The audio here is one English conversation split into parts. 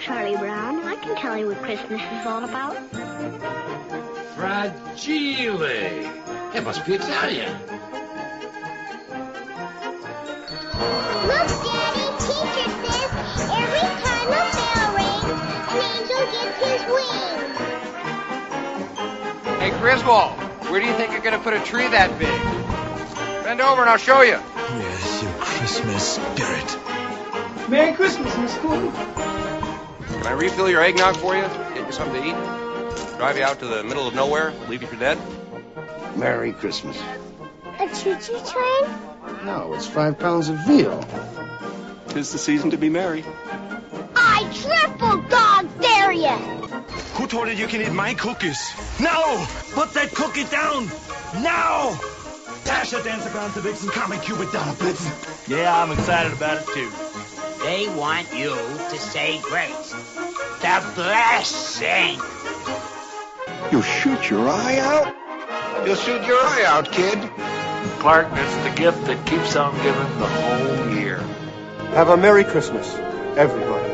Sure, Charlie Brown. I can tell you what Christmas is all about. Fragile. It must be Italian. Look, Daddy, teacher says every time a bell rings, an angel gets his wings. Hey, Griswold, where do you think you're going to put a tree that big? Bend over and I'll show you. Yes, your Christmas spirit. Merry Christmas, Miss Cool. Can I refill your eggnog for you? Get you something to eat? Drive you out to the middle of nowhere? Leave you for dead? Merry Christmas. A choo-choo train? No, it's five pounds of veal. Tis the season to be merry. I triple dog dare you! Who told you you can eat my cookies? No! Put that cookie down! Now! Dash a dance around the Vixen comic cube down a blitzen. Yeah, I'm excited about it too. They want you to say grace. The blessing. You'll shoot your eye out? You'll shoot your eye out, kid. Clark, it's the gift that keeps on giving the whole year. Have a Merry Christmas, everybody.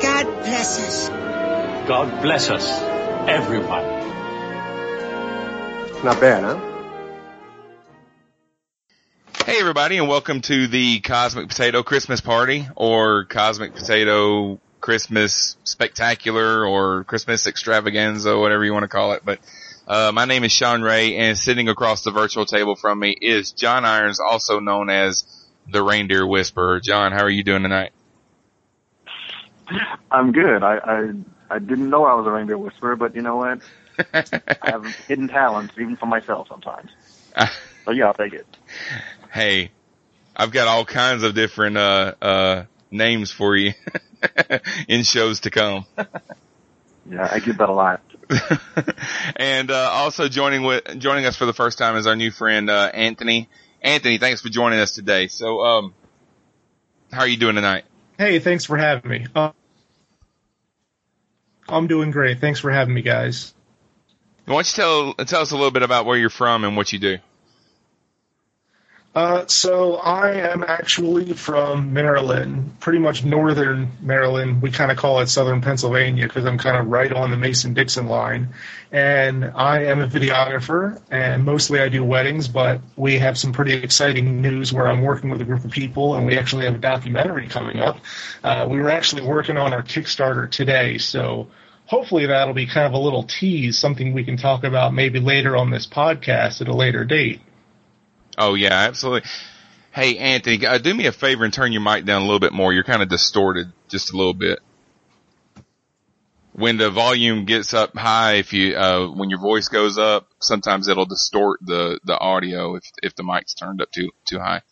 God bless us. God bless us, everyone. Not bad, huh? Hey everybody and welcome to the Cosmic Potato Christmas Party or Cosmic Potato Christmas Spectacular or Christmas Extravaganza, whatever you want to call it. But, uh, my name is Sean Ray and sitting across the virtual table from me is John Irons, also known as the Reindeer Whisperer. John, how are you doing tonight? I'm good. I, I I didn't know I was a reindeer whisperer, but you know what? I have hidden talents even for myself sometimes. So yeah, I'll take it. hey, I've got all kinds of different, uh, uh, names for you in shows to come. Yeah, I get that a lot. and uh, also joining with joining us for the first time is our new friend uh, Anthony. Anthony, thanks for joining us today. So, um, how are you doing tonight? Hey, thanks for having me. Uh, I'm doing great. Thanks for having me, guys. Why don't you tell tell us a little bit about where you're from and what you do? Uh, so I am actually from Maryland, pretty much northern Maryland. We kind of call it southern Pennsylvania because I'm kind of right on the Mason-Dixon line. And I am a videographer, and mostly I do weddings, but we have some pretty exciting news where I'm working with a group of people, and we actually have a documentary coming up. Uh, we were actually working on our Kickstarter today, so hopefully that'll be kind of a little tease, something we can talk about maybe later on this podcast at a later date. Oh yeah, absolutely. Hey Anthony, uh, do me a favor and turn your mic down a little bit more. You're kind of distorted just a little bit. When the volume gets up high, if you uh, when your voice goes up, sometimes it'll distort the the audio if if the mic's turned up too too high.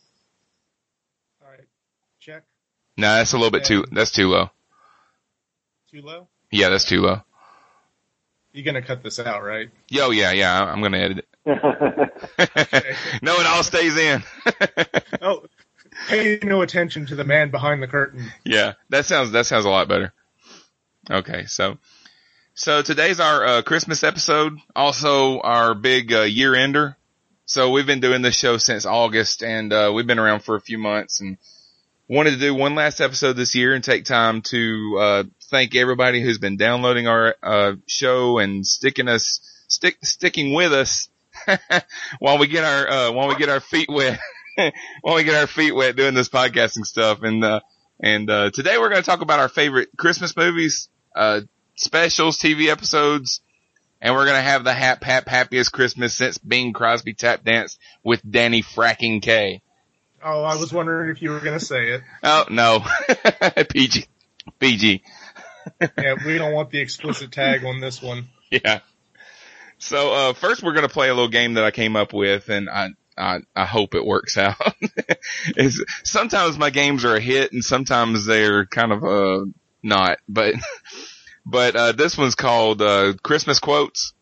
All right, check. No, that's a little bit too that's too low. Too low? Yeah, that's too low. You're gonna cut this out, right? Yo, yeah, yeah, I'm gonna edit it. no, it all stays in. oh, pay no attention to the man behind the curtain. Yeah, that sounds that sounds a lot better. Okay, so so today's our uh, Christmas episode, also our big uh, year ender. So we've been doing this show since August, and uh, we've been around for a few months, and wanted to do one last episode this year and take time to uh, thank everybody who's been downloading our uh, show and sticking us stick sticking with us while we get our uh, while we get our feet wet while we get our feet wet doing this podcasting stuff and uh, and uh, today we're going to talk about our favorite Christmas movies, uh, specials, TV episodes, and we're going to have the hap hap happiest Christmas since Bing Crosby tap dance with Danny fracking Kaye. Oh, I was wondering if you were going to say it. Oh no, PG, PG. yeah, we don't want the explicit tag on this one. Yeah. So uh, first, we're going to play a little game that I came up with, and I I, I hope it works out. sometimes my games are a hit, and sometimes they're kind of uh not. But but uh, this one's called uh, Christmas quotes,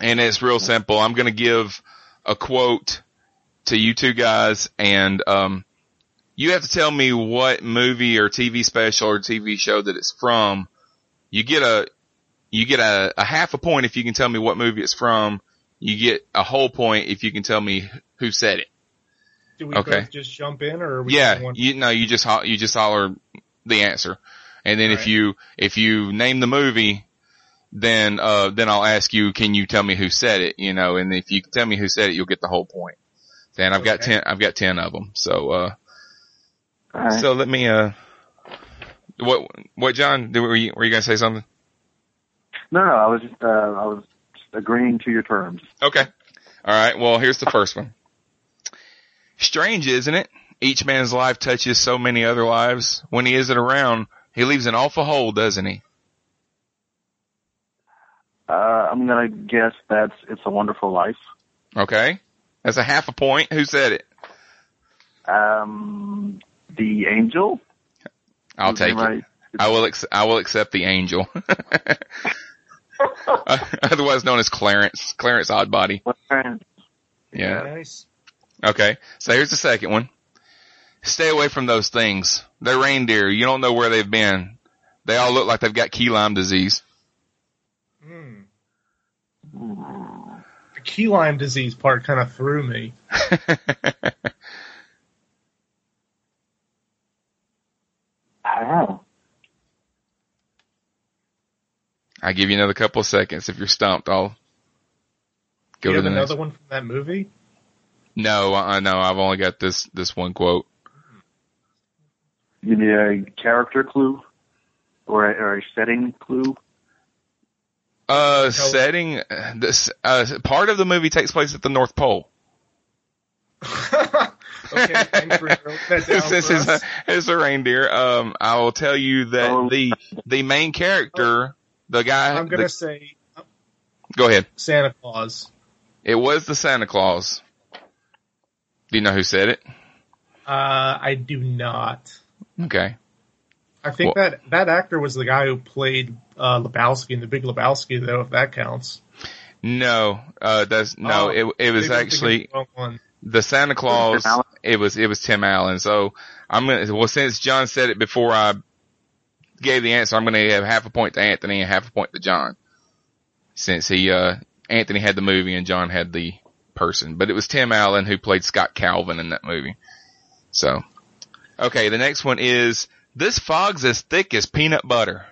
and it's real simple. I'm going to give a quote to you two guys, and um, you have to tell me what movie or TV special or TV show that it's from. You get a you get a, a half a point if you can tell me what movie it's from. You get a whole point if you can tell me who said it. Do we Okay. both just jump in, or are we Yeah, you no, you just ho- you just holler the answer, And then if Right. you, if you name the movie, then, uh, then I'll ask you, can you tell me who said it? You know, and if you tell me who said it, you'll get the whole point. And I've got 10, I've got 10 of them. So, uh, right. so let me, uh, what, what, John, were you, were you going to say something? no, no, I was just, uh, I was agreeing to your terms. Okay. All right. Well, here's the first one. Strange, isn't it? Each man's life touches so many other lives. When he isn't around, he leaves an awful hole, doesn't he? Uh, I'm gonna guess that's It's a Wonderful Life. Okay. That's a half a point. Who said it? Um, The Angel. I'll Is take right? it. I will. Ex- I will accept the angel. Uh, Otherwise known as Clarence. Clarence Odbody. Yeah. Nice. Okay. So here's the second one. Stay away from those things. They're reindeer. You don't know where they've been. They all look like they've got key lime disease. Hmm. The key lime disease part kind of threw me. I don't know. I give you another couple of seconds. If you're stumped, I'll go you to have the next. another one from that movie? No, I know. I've only got this this one quote. You need a character clue or a, or a setting clue. Uh, setting uh, this uh part of the movie takes place at the North Pole. Okay, thanks for throwing that down Since for it's a, it's a reindeer, um, I will tell you that Oh. the the main character, the guy, I'm gonna the- say go ahead. Santa Claus. It was the Santa Clause. Do you know who said it? Uh, I do not. Okay. I think Well- that that actor was the guy who played uh, Lebowski in The Big Lebowski, though. If that counts. No, uh, that's no. Oh, it it was maybe I'm thinking actually the the Santa Clause. Tim It was it was Tim Allen. So I'm gonna well since John said it before I gave the answer, I'm gonna have half a point to Anthony and half a point to John. Since he uh Anthony had the movie and John had the person, but it was Tim Allen who played Scott Calvin in that movie. So okay, the next one is this fog's as thick as peanut butter.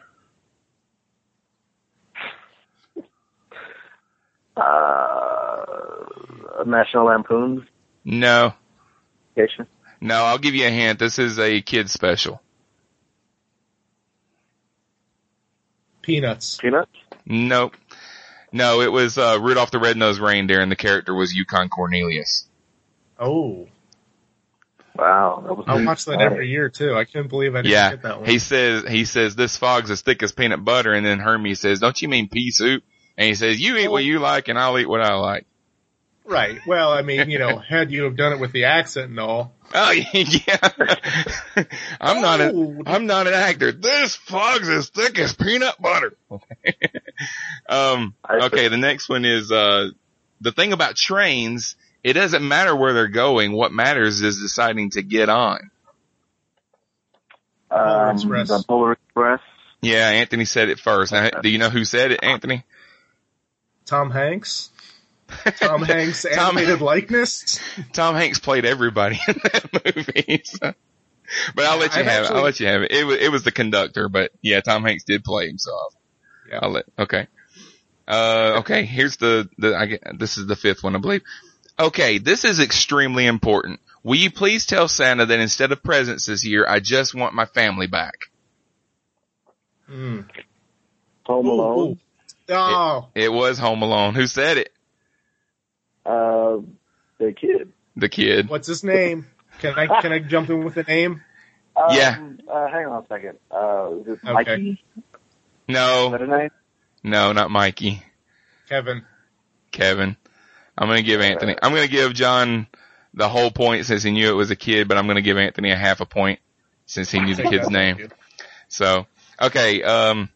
Uh, National Lampoon's No, Vacation. no, I'll give you a hint. This is a kid special. Peanuts. Peanuts. Nope. No, it was uh, Rudolph the Red-Nosed Reindeer, and the character was Yukon Cornelius. Oh, Wow, that was. I watch that every year too. I couldn't believe I didn't Yeah, get that one. he says he says this fog's as thick as peanut butter, and then Hermey says, "Don't you mean pea soup?" And he says, "You eat what you like, and I'll eat what I like." Right. Well, I mean, you know, had you have done it with the accent and all. Oh yeah, I'm not a, Oh. I'm not an actor. This fog's as thick as peanut butter. um. Okay, the next one is uh the thing about trains. It doesn't matter where they're going. What matters is deciding to get on. Polar Um, Express. The Polar Express. Yeah, Anthony said it first. Now, do you know who said it, Anthony? Tom Hanks. Tom Hanks Tom- animated likeness. Tom Hanks played everybody in that movie. so- But I'll let you I've have it. I'll let you have it. It was, it was the conductor, but yeah, Tom Hanks did play himself. Yeah. I'll let, okay. Uh, okay, here's the, the, I get, this is the fifth one, I believe. Okay, this is extremely important. Will you please tell Santa that instead of presents this year, I just want my family back? Mm. Home Alone. ooh. Oh, It was Home Alone. Who said it? Uh, the kid. The kid. what's his name? Can I can I jump in with a name? Um, Yeah. Uh, hang on a second. Uh, is it Okay. Mikey? Is No, that a name? no, not Mikey. Kevin. Kevin. I'm gonna give Anthony. I'm gonna give John the whole point since he knew it was a kid, but I'm gonna give Anthony a half a point since he knew the kid's name. So, okay. Um,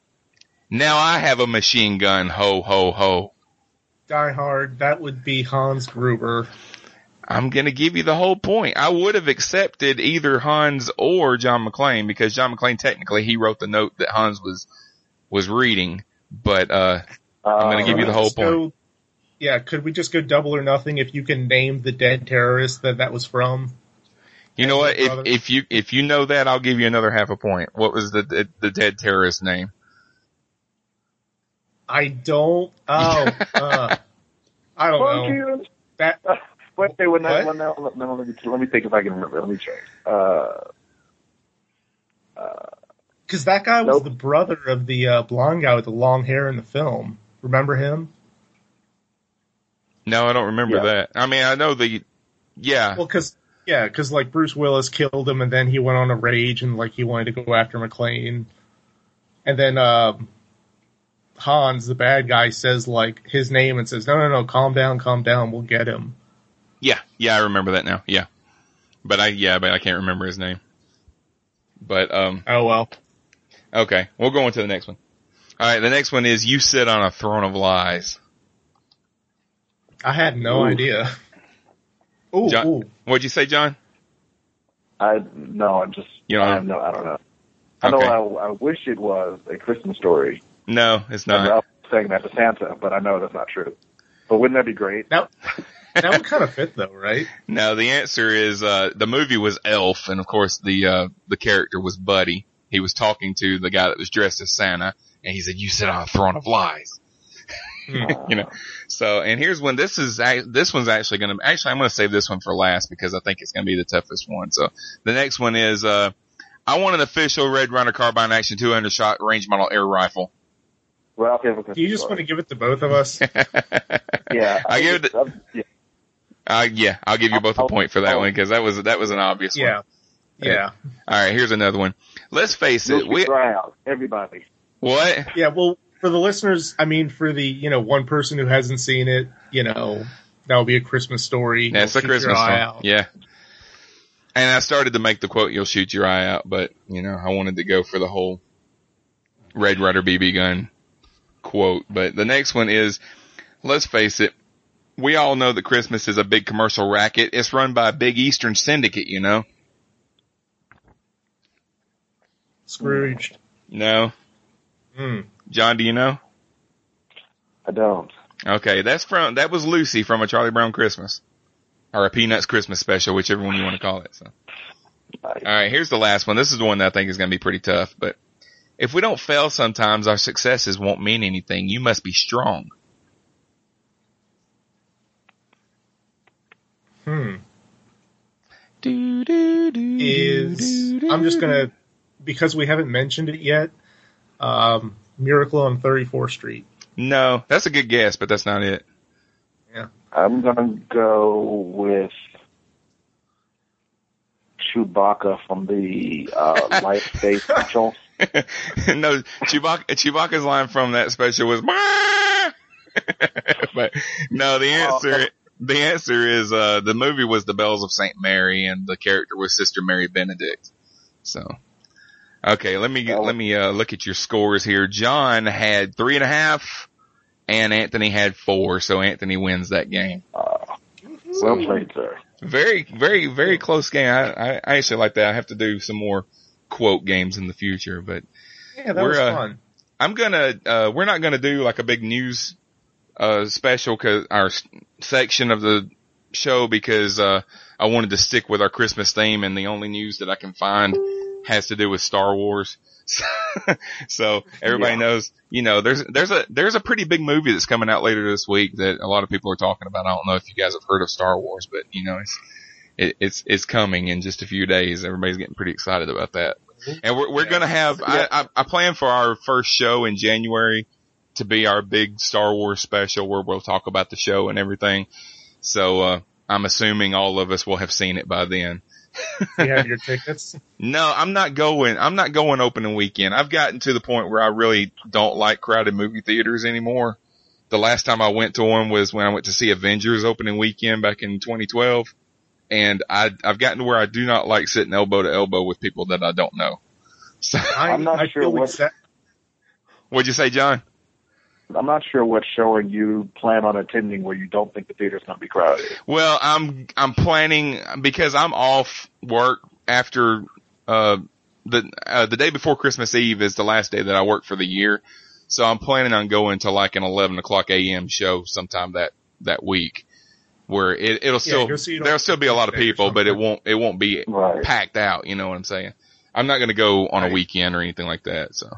now I have a machine gun. Ho ho ho. Die Hard. That would be Hans Gruber. I'm gonna give you the whole point. I would have accepted either Hans or John McClane because John McClane technically he wrote the note that Hans was was reading, but uh, I'm gonna give you the whole Just point. Go- yeah, could we just go double or nothing if you can name the dead terrorist that that was from? You know what? If if you if you know that, I'll give you another half a point. What was the the, the dead terrorist name? I don't. Oh, uh, I don't Fuck know. you. That Wait, wait, when that, What? when that, let, let, me, let me think if I can remember. Let me check. Uh, because that guy was the brother of the uh, blonde guy with the long hair in the film. Remember him? No, I don't remember Yeah. that. I mean, I know the yeah. Well, because yeah, because like Bruce Willis killed him, and then he went on a rage and like he wanted to go after McClane, and then um Hans, the bad guy, says like his name and says, "No, no, no, calm down, calm down, we'll get him." Yeah, yeah, I remember that now. Yeah, but I yeah, but I can't remember his name. But um, Oh well. okay, we'll go on to the next one. All right, the next one is you sit on a throne of lies. I had no Ooh. idea. Ooh, John- ooh. What'd you say, John? I no, I just You don't I have no, I don't know. I know Okay. I, I wish it was a Christmas story. No, it's And not. Ralph saying that to Santa, but I know that's not true. But wouldn't that be great? That that would kind of fit though, right? No, the answer is uh the movie was Elf, and of course the uh the character was Buddy. He was talking to the guy that was dressed as Santa, and he said, "You sit on a throne of lies." you know. So, and here's one. This is this one's actually going to actually I'm going to save this one for last because I think it's going to be the toughest one. So, the next one is uh I want an official Red Ryder carbine action 200 shot range model air rifle. Ralph, you have a Christmas Do you just want to give it to both of us? Yeah, I give it. I'm- yeah. Uh, yeah, I'll give you both a I'll- point for that I'll- one because that was that was an obvious yeah, one. yeah, yeah. All right, here's another one. Let's face You'll it. We dry everybody. what? yeah. Well, for the listeners, I mean, for the you know one person who hasn't seen it, you know, that will be a Christmas story. That's a keep your Christmas one. Yeah. And I started to make the quote, you'll shoot your eye out, but, you know, I wanted to go for the whole Red Ryder BB gun quote. But the next one is, let's face it, we all know that Christmas is a big commercial racket. It's run by a big Eastern syndicate, you know? Scrooged. No. Hmm. John, do you know? I don't. Okay, that's from, that was Lucy from a Charlie Brown Christmas. Or a Peanuts Christmas special, whichever one you want to call it. So. All right, here's the last one. This is the one that I think is going to be pretty tough, but if we don't fail sometimes, our successes won't mean anything. You must be strong. Hmm. Do, do, do, Is do, do, I'm just gonna because we haven't mentioned it yet. Um, Miracle on 34th Street. No, that's a good guess, but that's not it. Yeah. I'm gonna go with Chewbacca from the uh, Life Day special. no, Chewbacca, Chewbacca's line from that special was, "Bah!" but no, the answer, the answer is, uh, the movie was The Bells of St. Mary and the character was Sister Mary Benedict. So, okay, let me, get, let me, uh, look at your scores here. John had three and a half and Anthony had four, so Anthony wins that game. Well played, sir. Very, very, very close game. I, I, I actually like that. I have to do some more quote games in the future, but Yeah, that We're, was uh, fun. I'm gonna, uh, we're not gonna do like a big news, uh, special cause our section of the show because, uh, I wanted to stick with our Christmas theme and the only news that I can find has to do with Star Wars. so everybody Yeah. knows, you know, there's, there's a, there's a pretty big movie that's coming out later this week that a lot of people are talking about. I don't know if you guys have heard of Star Wars, but you know, it's, it, it's, it's coming in just a few days. Everybody's getting pretty excited about that. And we're, we're gonna have, I, I, I plan for our first show in January to be our big Star Wars special where we'll talk about the show and everything. So, uh, I'm assuming all of us will have seen it by then. You have your tickets. No, I'm not going. I'm not going opening weekend. I've gotten to the point where I really don't like crowded movie theaters anymore. The last time I went to one was when I went to see Avengers opening weekend back in 2012. And I, I've gotten to where I do not like sitting elbow to elbow with people that I don't know. So, I, I'm not I sure feel what- exa- what'd you say, John? I'm not sure what showing you plan on attending where you don't think the theater's gonna be crowded. Well, I'm I'm planning because I'm off work after uh the uh, the day before Christmas Eve is the last day that I work for the year, so I'm planning on going to like an 11 o'clock a.m. show sometime that that week, where it, it'll still go see there'll still be a lot of people, but it won't it won't be Right. packed out. You know what I'm saying? I'm not going to go on a weekend or anything like that. So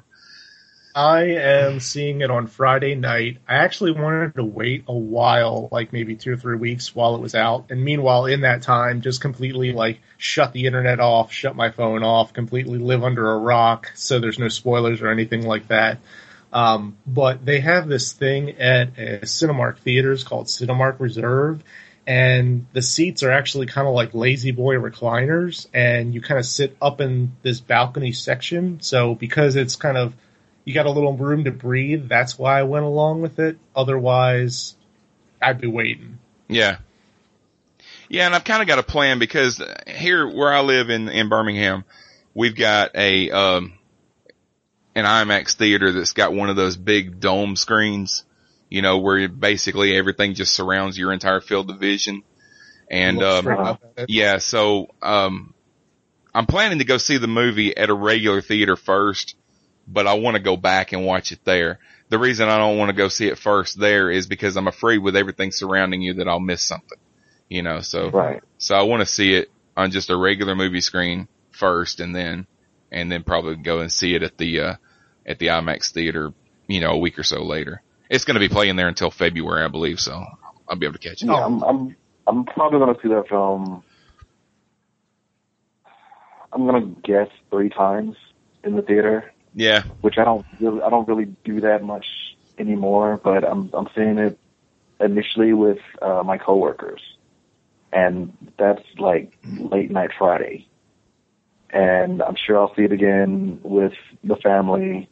I am seeing it on Friday night. I actually wanted to wait a while, like maybe two or three weeks while it was out. And meanwhile, in that time, just completely like shut the internet off, shut my phone off, completely live under a rock so there's no spoilers or anything like that. Um, but they have this thing at uh, Cinemark theaters called Cinemark Reserve. And the seats are actually kind of like La-Z-Boy recliners and you kind of sit up in this balcony section. So because it's kind of you got a little room to breathe. That's why I went along with it. Otherwise, I'd be waiting. yeah, yeah, and I've kind of got a plan because here where I live in in Birmingham, we've got a um an IMAX theater that's got one of those big dome screens, you know, where basically everything just surrounds your entire field of vision. And um, straight up at it. Yeah, so um I'm planning to go see the movie at a regular theater first, but I want to go back and watch it there. The reason I don't want to go see it first there is because I'm afraid with everything surrounding you that I'll miss something. You know, so Right. so I want to see it on just a regular movie screen first and then and then probably go and see it at the uh at the IMAX theater, you know, a week or so later. It's going to be playing there until February, I believe, so I'll be able to catch it. Yeah, I'm, I'm, I'm probably going to see that film. I'm going to guess three times in the theater, Yeah. which I don't really, I don't really do that much anymore. But I'm, I'm seeing it initially with uh, my coworkers, and that's like late night Friday. And I'm sure I'll see it again with the family,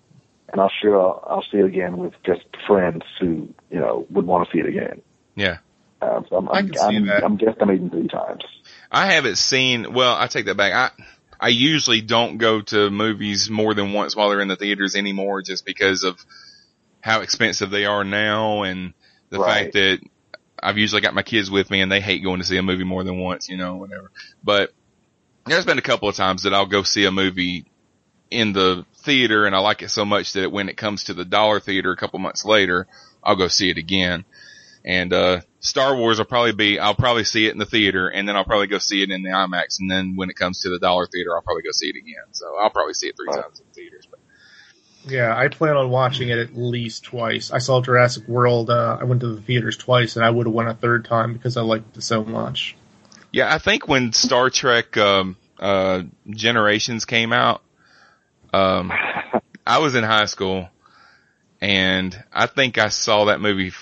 and I'm sure I'll, I'll see it again with just friends who, you know, would want to see it again. Yeah. Um, so I'm, I I'm, can see I'm, that. I'm guesstimating three times. I haven't seen. Well, I take that back. I I usually don't go to movies more than once while they're in the theaters anymore, just because of how expensive they are now, and the Right. fact that I've usually got my kids with me, and they hate going to see a movie more than once, you know, whatever. But there's been a couple of times that I'll go see a movie in the theater, and I like it so much that when it comes to the dollar theater a couple months later, I'll go see it again. And, uh, Star Wars will probably be, I'll probably see it in the theater and then I'll probably go see it in the IMAX. And then when it comes to the dollar theater, I'll probably go see it again. So I'll probably see it three Right. times in theaters. But Yeah, I plan on watching it at least twice. I saw Jurassic World. Uh, I went to the theaters twice, and I would have went a third time because I liked it so much. yeah, I think when Star Trek, um, uh, Generations came out, um, I was in high school and I think I saw that movie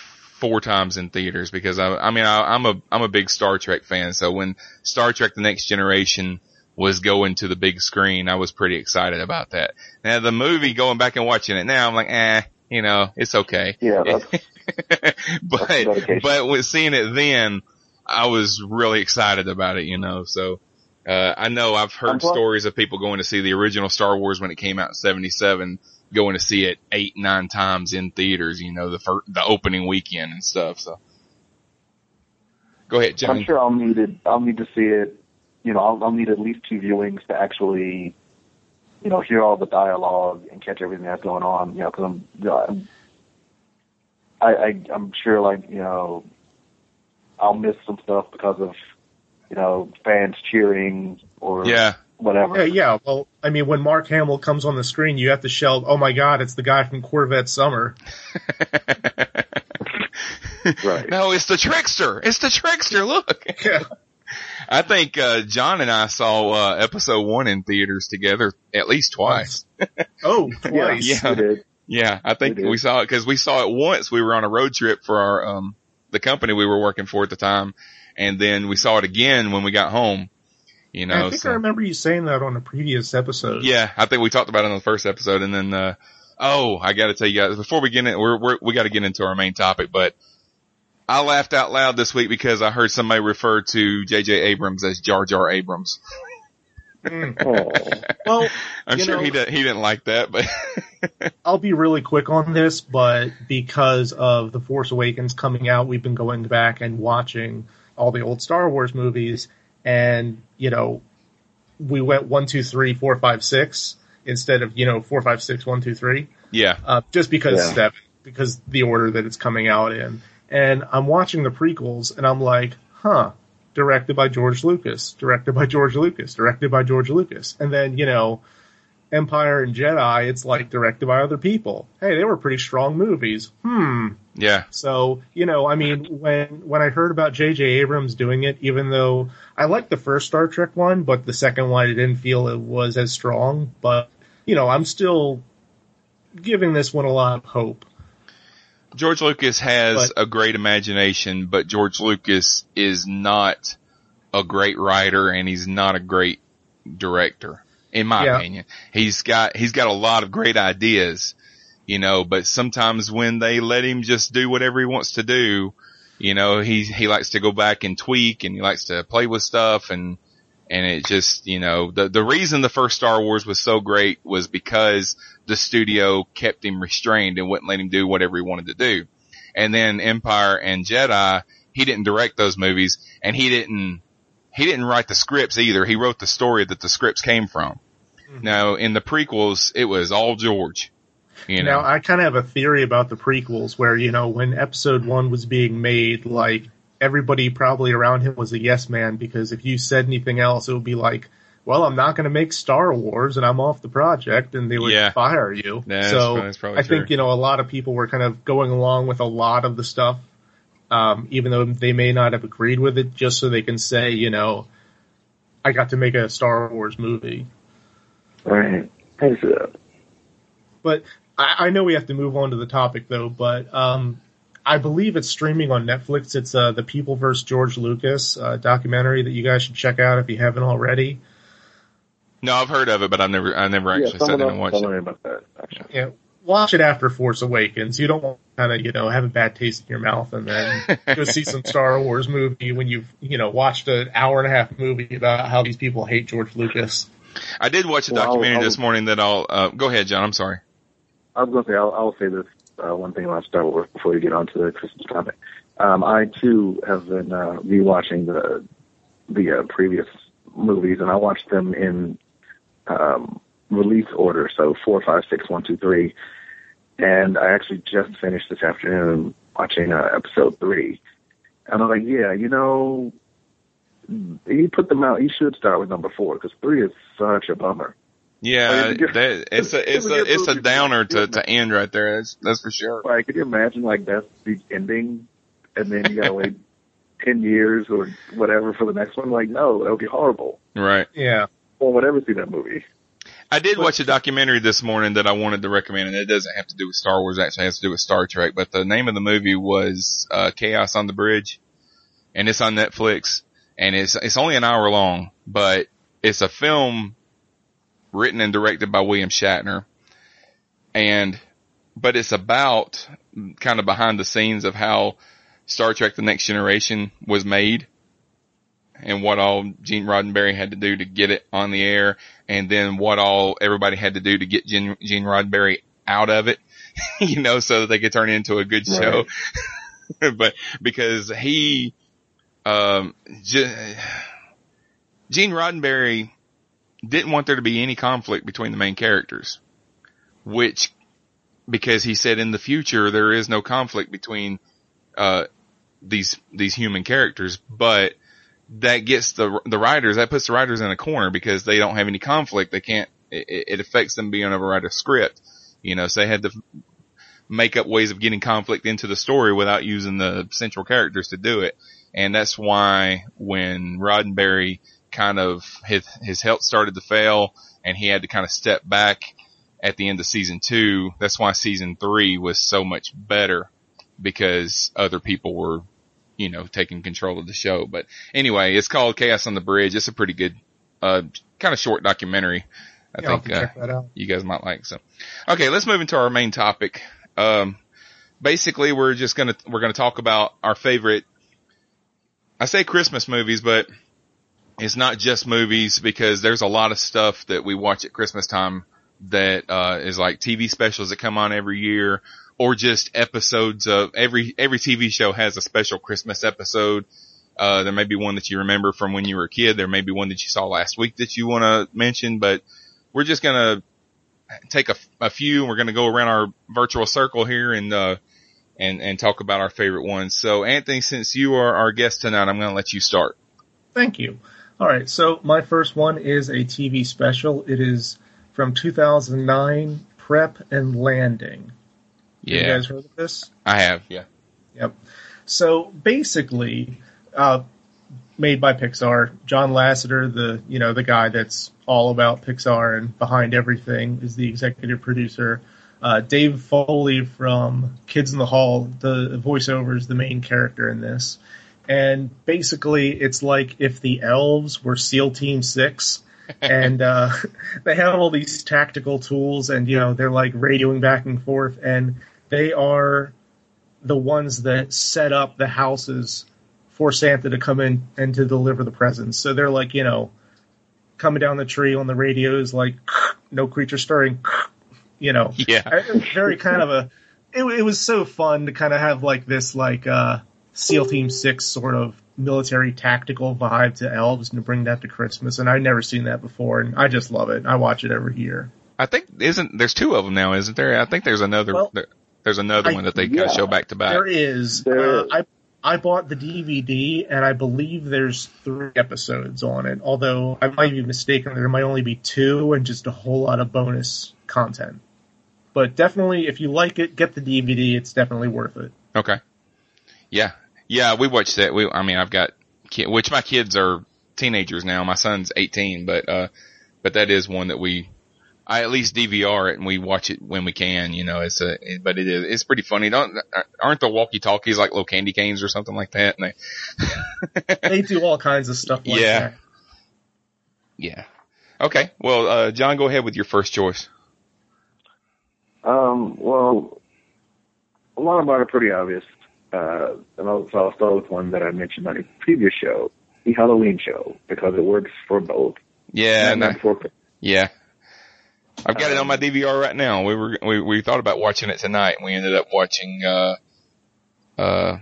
four times in theaters because I, I mean, I, I'm a, I'm a big Star Trek fan. So when Star Trek The Next Generation was going to the big screen, I was pretty excited about that. Now the movie, going back and watching it now, I'm like, eh, you know, it's okay. Yeah, but, but with seeing it then, I was really excited about it, you know, so, uh, I know I've heard stories of people going to see the original Star Wars when it came out in 77, going to see it eight, nine times in theaters, you know, the fir- the opening weekend and stuff, so. Go ahead, I'm sure I'll need it. I'll need to see it. You know, I'll, I'll need at least two viewings to actually, you know, hear all the dialogue and catch everything that's going on. You know, because I'm, you know, I'm, I, I, I'm sure, like, you know, I'll miss some stuff because of, you know, fans cheering or Yeah. Whatever. Yeah, yeah. Well, I mean, when Mark Hamill comes on the screen, you have to shout, "Oh my God, it's the guy from Corvette Summer!" Right. No, it's the trickster. It's the trickster. Look. Yeah. I think, uh, John and I saw, uh, episode one in theaters together at least twice. Oh, twice. Yeah. You did. Yeah, I think We we saw it because we saw it once. We were on a road trip for our um the company we were working for at the time, and then we saw it again when we got home. You know, I think so- I remember you saying that on a previous episode. yeah, I think we talked about it on the first episode, and then uh oh, I got to tell you guys before we get in, we're, we're we got to get into our main topic, but I laughed out loud this week because I heard somebody refer to J.J. Abrams as Jar Jar Abrams. Mm. Oh. Well, I'm sure know- he did, he didn't like that, but I'll be really quick on this, but because of The Force Awakens coming out, we've been going back and watching all the old Star Wars movies, and you know, we went one, two, three, four, five, six instead of you know four, five, six, one, two, three, yeah, uh, just because Yeah. seven, because the order that it's coming out in. And I'm watching the prequels, and I'm like, huh, directed by George Lucas, directed by George Lucas, directed by George Lucas. And then, you know, Empire and Jedi, it's like directed by other people. Hey, they were pretty strong movies. Hmm. Yeah. So, you know, I mean, when, when I heard about J.J. Abrams doing it, even though I liked the first Star Trek one, but the second one, I didn't feel it was as strong. But, you know, I'm still giving this one a lot of hope. George Lucas has But- a great imagination, but George Lucas is not a great writer and he's not a great director, in my Yeah. opinion. He's got, he's got a lot of great ideas, you know, but sometimes when they let him just do whatever he wants to do, you know, he, he likes to go back and tweak and he likes to play with stuff and, and it just, you know, the, the reason the first Star Wars was so great was because the studio kept him restrained and wouldn't let him do whatever he wanted to do. And then Empire and Jedi, he didn't direct those movies and he didn't, he didn't write the scripts either. He wrote the story that the scripts came from. Mm-hmm. Now in the prequels, it was all George, you know. Now, I kind of have a theory about the prequels where, you know, when episode one was being made, like, everybody probably around him was a yes man because if you said anything else, it would be like, well, I'm not going to make Star Wars and I'm off the project and they would Yeah. fire you. That's so probably- that's probably I think, you know, a lot of people were kind of going along with a lot of the stuff, um, even though they may not have agreed with it just so they can say, you know, I got to make a Star Wars movie. Right. Thanks. But I, I know we have to move on to the topic though. But um, I believe it's streaming on Netflix. It's uh, the People vs. George Lucas uh, documentary that you guys should check out if you haven't already. no, I've heard of it, but I've never, I never Yeah, actually sat someone down else and watched it. about that, actually. Yeah, watch it after Force Awakens. You don't want to kind of you know have a bad taste in your mouth and then go see some Star Wars movie when you've you know watched an hour and a half movie about how these people hate George Lucas. I did watch a Well, I'll- documentary I'll- this morning that I'll, uh, go ahead, John. I'm sorry. I was going to say, I'll, I'll say this uh, one thing about Star Wars before we get on to the Christmas topic. Um, I too have been uh, rewatching the the uh, previous movies, and I watched them in um, release order, so four, five, six, one, two, three. And I actually just finished this afternoon watching uh, episode three, and I'm like, yeah, you know, you put them out. You should start with number four because three is such a bummer. Yeah, that, it's a, it's a, it's a downer to, to end right there. That's, that's for sure. Like, could you imagine like that's the ending, and then you gotta wait ten years or whatever for the next one? Like, no, that would be horrible. Right. Yeah. Well, would ever see that movie. I did watch a documentary this morning that I wanted to recommend, and it doesn't have to do with Star Wars. It actually has to do with Star Trek. But the name of the movie was uh, Chaos on the Bridge, and it's on Netflix. And it's it's only an hour long, but it's a film written and directed by William Shatner, and but it's about kind of behind the scenes of how Star Trek: The Next Generation was made and what all Gene Roddenberry had to do to get it on the air, and then what all everybody had to do to get Gene, Gene Roddenberry out of it, you know, so that they could turn it into a good show. but because he, um, G- Gene Roddenberry didn't want there to be any conflict between the main characters, which because he said in the future there is no conflict between uh these these human characters, but that gets the the writers that puts the writers in a corner because they don't have any conflict. They can't. It, it affects them being able to write a script, you know. So they had to make up ways of getting conflict into the story without using the central characters to do it. And that's why when Roddenberry kind of his his health started to fail and he had to kind of step back at the end of season two. That's why season three was so much better because other people were, you know, taking control of the show. But anyway, it's called Chaos on the Bridge. It's a pretty good, uh, kind of short documentary. I Yeah, think, uh, check that out. you guys might like. So, okay, let's move into our main topic. Um, basically we're just gonna, we're gonna talk about our favorite, I say Christmas movies, but it's not just movies because there's a lot of stuff that we watch at Christmas time that, uh, is like TV specials that come on every year or just episodes of every, every TV show has a special Christmas episode. Uh, there may be one that you remember from when you were a kid. There may be one that you saw last week that you want to mention, but we're just going to take a, a few and we're going to go around our virtual circle here and, uh, and, and talk about our favorite ones. So Anthony, since you are our guest tonight, I'm going to let you start. Thank you. All right, so my first one is a TV special. It is from 2009, Prep and Landing. Yeah. You guys heard of this? I have, yeah. Yep. So basically, uh, made by Pixar. John Lasseter, the you know the guy that's all about Pixar and behind everything, is the executive producer. Uh, Dave Foley from Kids in the Hall, the voiceover is the main character in this. And basically, it's like if the elves were SEAL Team Six, and uh, they have all these tactical tools, and you know they're like radioing back and forth, and they are the ones that set up the houses for Santa to come in and to deliver the presents. So they're like, you know, coming down the tree on the radios, like no creature stirring, you know, yeah, very kind of a. It, it was so fun to kind of have like this like uh, SEAL Team Six sort of military tactical vibe to elves and to bring that to Christmas. And I've never seen that before, and I just love it. I watch it every year. I think isn't there's two of them now, isn't there? I think there's another. Well, there's another I- one that they kind of show back to back. There is. Uh, I I bought the DVD, and I believe there's three episodes on it. Although I might be mistaken, there might only be two, and just a whole lot of bonus content. But definitely, if you like it, get the DVD. It's definitely worth it. Okay. Yeah. Yeah, we watched that. We, I mean, I've got, ki- which my kids are teenagers now. My son's 18, but, uh, but that is one that we, I at least DVR it and we watch it when we can, you know, it's a, it- but it is, it's pretty funny. Don't, aren't the walkie talkies like little candy canes or something like that? And they, They do all kinds of stuff like Yeah. that. yeah. Okay. Well, uh, John, go ahead with your first choice. Um, well, a lot of mine are pretty obvious. Uh, and I'll, so I'll start with one that I mentioned on a previous show, the Halloween show, because it works for both. Yeah. And I- Before Christmas. yeah. I've got it on my DVR right now. We were, we, we thought about watching it tonight and we ended up watching, uh, uh,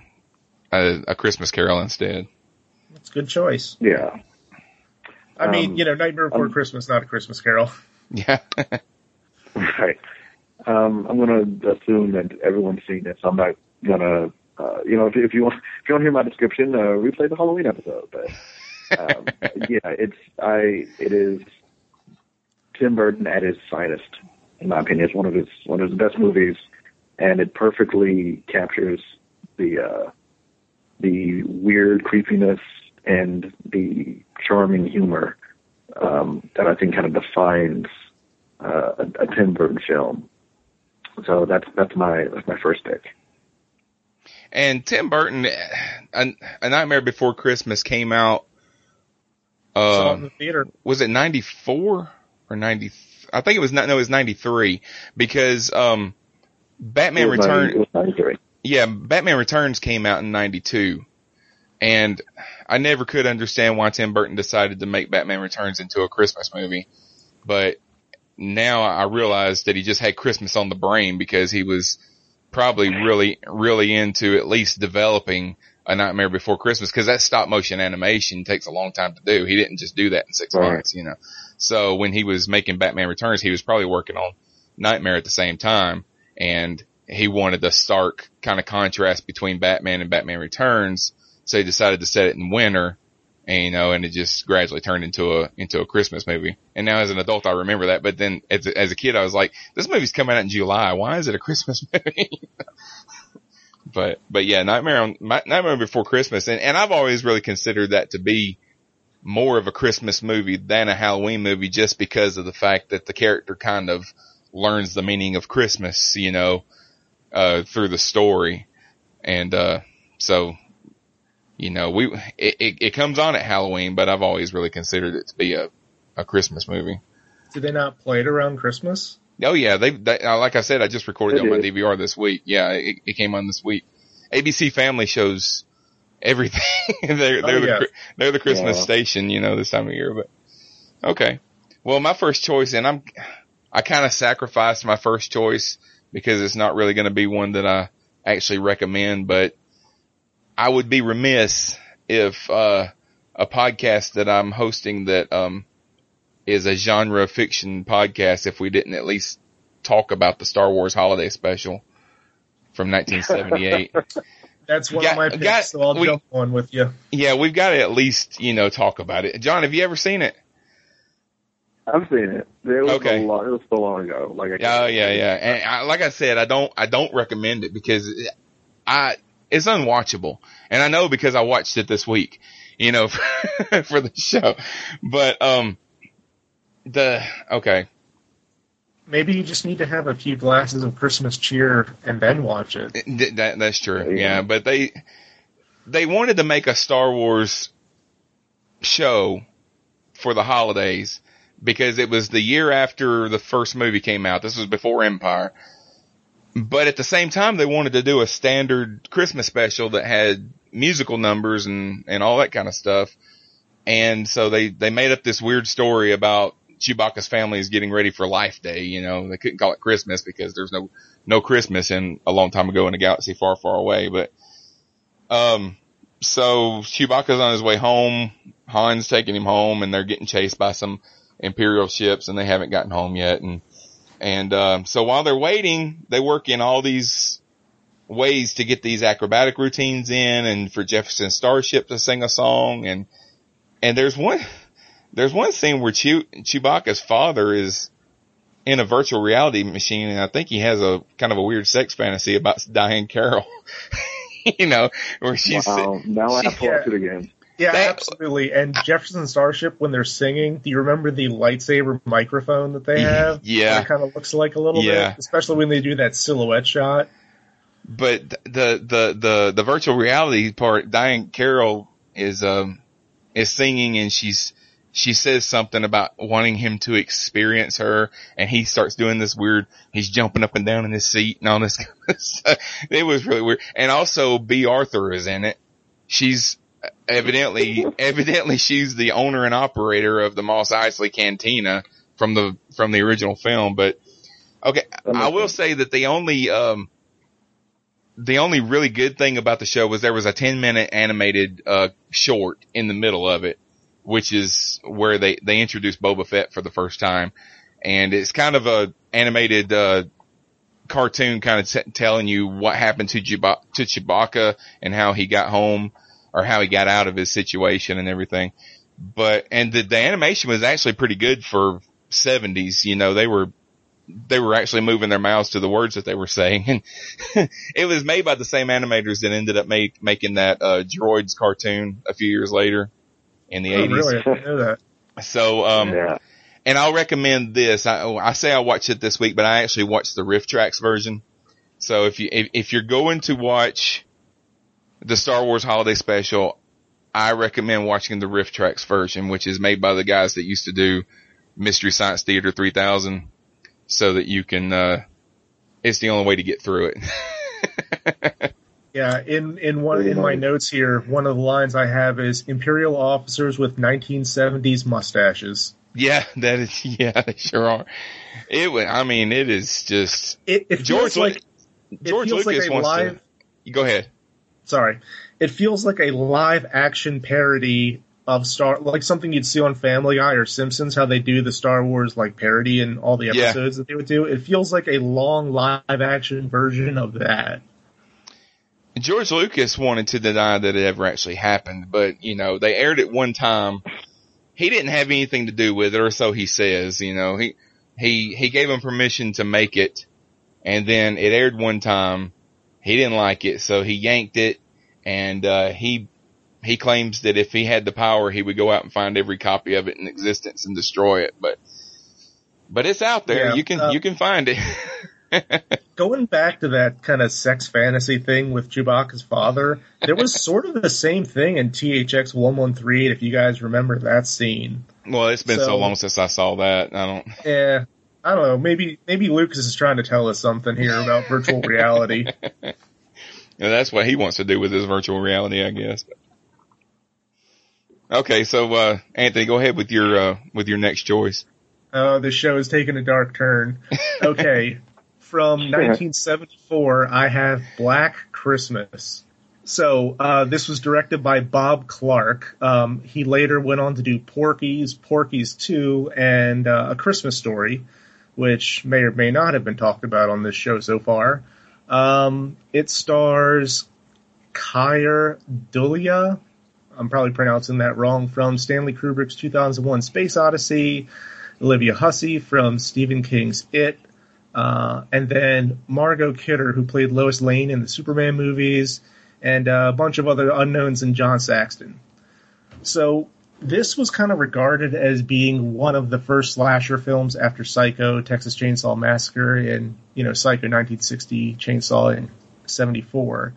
a, a Christmas Carol instead. It's a good choice. Yeah. I mean, Um, you know, Nightmare Before um, Christmas, not a Christmas Carol. Yeah. Right. Um, I'm gonna assume that everyone's seen it, so I'm not gonna, uh, you know, if, if you want, if you want to hear my description, uh, replay the Halloween episode. But um, yeah, it's I, it is Tim Burton at his finest, in my opinion. It's one of his one of his best movies, and it perfectly captures the uh, the weird creepiness and the charming humor um, that I think kind of defines uh, a, a Tim Burton film. So that's that's my that's my first pick. And Tim Burton, a, a Nightmare Before Christmas came out. Saw in Uh, the theater. was it ninety four or ninety? I think it was not. No, it was ninety three because um, Batman 90 Returns. 93. Yeah, Batman Returns came out in 92. And I never could understand why Tim Burton decided to make Batman Returns into a Christmas movie. But now I realize that he just had Christmas on the brain because he was probably really, really into at least developing a Nightmare Before Christmas because that stop motion animation takes a long time to do. He didn't just do that in six Right. months, you know. So when he was making Batman Returns, he was probably working on Nightmare at the same time and he wanted the stark kind of contrast between Batman and Batman Returns. So he decided to set it in winter and, you know, and it just gradually turned into a, into a Christmas movie. And now as an adult, I remember that. But then as a, as a kid, I was like, this movie's coming out in July. Why is it a Christmas movie? But, but yeah, Nightmare on, Nightmare Before Christmas. And, and I've always really considered that to be more of a Christmas movie than a Halloween movie just because of the fact that the character kind of learns the meaning of Christmas, you know, uh, through the story. And, uh, so, you know, we, it, it, it comes on at Halloween, but I've always really considered it to be a, a Christmas movie. Did they not play it around Christmas? Oh yeah, they, they uh, like I said, I just recorded it They on my. DVR this week. Yeah, it, it came on this week. ABC Family shows everything. they're, they're Oh, the, yeah. Chri- they're the Christmas Yeah. station, you know, this time of year, but okay. Well, my first choice, and I'm, I kind of sacrificed my first choice because it's not really going to be one that I actually recommend, but I would be remiss if, uh, a podcast that I'm hosting that, um, is a genre fiction podcast if we didn't at least talk about the Star Wars holiday special from 1978. That's one Got- of my picks, got- so I'll we- jump on with you. yeah, we've got to at least you know talk about it. John, have you ever seen it? I've seen it. It was Okay. a long, it was so long ago. Like I Oh yeah, yeah. And I, like I said, I don't, I don't recommend it because I, it's unwatchable. And I know because I watched it this week, you know, for the show. But, um, the, okay. Maybe you just need to have a few glasses of Christmas cheer and then watch it. Th- That, that's true. Yeah. Yeah. But they, they wanted to make a Star Wars show for the holidays because it was the year after the first movie came out. This was before Empire. But at the same time, they wanted to do a standard Christmas special that had musical numbers and, and all that kind of stuff. And so they, they made up this weird story about Chewbacca's family is getting ready for Life Day. You know, they couldn't call it Christmas because there's no, no Christmas in a long time ago in a galaxy far, far away. But, um, so Chewbacca's on his way home. Han's taking him home and they're getting chased by some Imperial ships and they haven't gotten home yet. And, and, um, so while they're waiting, they work in all these ways to get these acrobatic routines in and for Jefferson Starship to sing a song. And, and there's one, there's one scene where Chew, Chewbacca's father is in a virtual reality machine and I think he has a kind of a weird sex fantasy about Diahann Carroll. you know, where she's, Wow. Now I have to watch Yeah. it again. Yeah, That- absolutely. And Jefferson Starship, when they're singing, do you remember the lightsaber microphone that they have? Yeah. It kind of looks like a little Yeah. bit, especially when they do that silhouette shot. but the the the the virtual reality part, Diahann Carroll is um is singing and she's she says something about wanting him to experience her, and he starts doing this weird. He's jumping up and down in his seat and all this. Kind of stuff. It was really weird. And also, Bea Arthur is in it. She's evidently evidently she's the owner and operator of the Mos Eisley Cantina from the from the original film. But okay, I will say that the only um the only really good thing about the show was there was a 10 minute animated uh short in the middle of it which is where they they introduced Boba Fett for the first time. And it's kind of a animated uh cartoon kind of t- telling you what happened to Chewba- to Chewbacca and how he got home or how he got out of his situation and everything. But and the, the animation was actually pretty good for 70s you know they were they were actually moving their mouths to the words that they were saying. And it was made by the same animators that ended up make, making that, uh, droids cartoon a few years later in the Oh, 80s. really? I know that. So, um, yeah. and I'll recommend this. I, I say I watched it this week, but I actually watched the RiffTrax version. So if you, if, if you're going to watch the Star Wars holiday special, I recommend watching the RiffTrax version, which is made by the guys that used to do Mystery Science Theater 3000 so that you can, uh, it's the only way to get through it. Yeah, in in one in my notes here, one of the lines I have is Imperial officers with 1970s mustaches. yeah, that is, yeah, they sure are. It I mean, it is just, It, it George, feels like George Lucas like wants live. to, go ahead. Sorry, it feels like a live action parody of Star, like something you'd see on Family Guy or Simpsons, how they do the Star Wars like parody and all the Yeah. episodes that they would do. It feels like a long live action version of that. George Lucas wanted to deny that it ever actually happened, but you know, they aired it one time. He didn't have anything to do with it, or so he says, you know, he, he, he gave him permission to make it, and then it aired one time. He didn't like it, so he yanked it, and, uh, he, he claims that if he had the power, he would go out and find every copy of it in existence and destroy it, but, but it's out there. Yeah, you can, uh, you can find it. Going back to that kind of sex fantasy thing with Chewbacca's father, there was sort of the same thing in THX 113, if you guys remember that scene. well, it's been so, So- long since I saw that. I don't, Yeah, I don't know. Maybe maybe Lucas is trying to tell us something here about virtual reality. Yeah, that's what he wants to do with his virtual reality, I guess. Okay, so uh Anthony, go ahead with your uh with your next choice. Oh, this show is taking a dark turn. Okay, from 1974, I have Black Christmas. So uh, this was directed by Bob Clark. Um, he later went on to do Porky's, Porky's 2, and uh, A Christmas Story, which may or may not have been talked about on this show so far. Um, it stars Keir Dullea. I'm probably pronouncing that wrong. From Stanley Kubrick's 2001 Space Odyssey, Olivia Hussey from Stephen King's It, uh, and then Margot Kidder, who played Lois Lane in the Superman movies, and a bunch of other unknowns in John Saxon. So this was kind of regarded as being one of the first slasher films after Psycho, Texas Chainsaw Massacre, and you know Psycho 1960, Chainsaw in '74.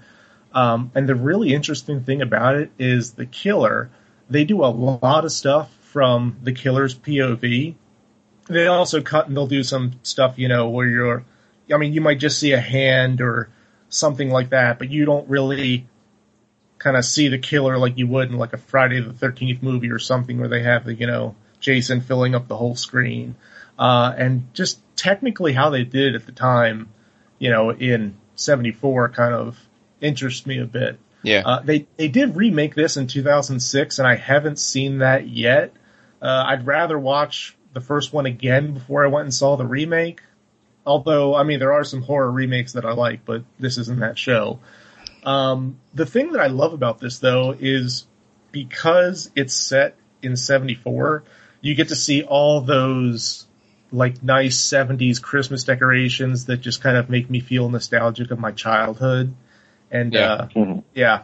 Um, and the really interesting thing about it is the killer. They do a lot of stuff from the killer's POV. They also cut and they'll do some stuff, you know, where you're, I mean, you might just see a hand or something like that, but you don't really kind of see the killer like you would in like a Friday the 13th movie or something where they have the, you know, Jason filling up the whole screen. Uh, and just technically how they did it at the time, you know, in 74 kind of interests me a bit. Yeah. Uh, they, they did remake this in 2006 and I haven't seen that yet. Uh, I'd rather watch the first one again before I went and saw the remake. Although, I mean, there are some horror remakes that I like, but this isn't that show. Um, the thing that I love about this though is because it's set in 74, you get to see all those like nice 70s Christmas decorations that just kind of make me feel nostalgic of my childhood. And, Yeah. uh, yeah.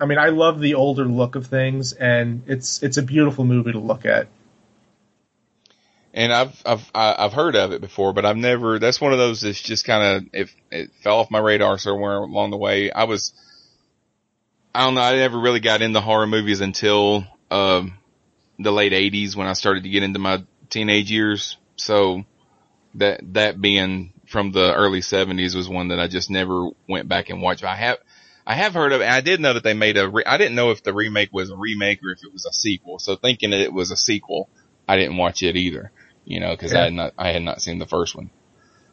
I mean, I love the older look of things and it's, it's a beautiful movie to look at. And I've I've I've heard of it before, but I've never. That's one of those that's just kind of it it fell off my radar somewhere along the way. I was I don't know. I never really got into horror movies until um the late '80s when I started to get into my teenage years. So that that being from the early '70s was one that I just never went back and watched. I have I have heard of it. I did know that they made a. Re- I didn't know if the remake was a remake or if it was a sequel. So thinking that it was a sequel, I didn't watch it either. You know, because I had not I had not seen the first one.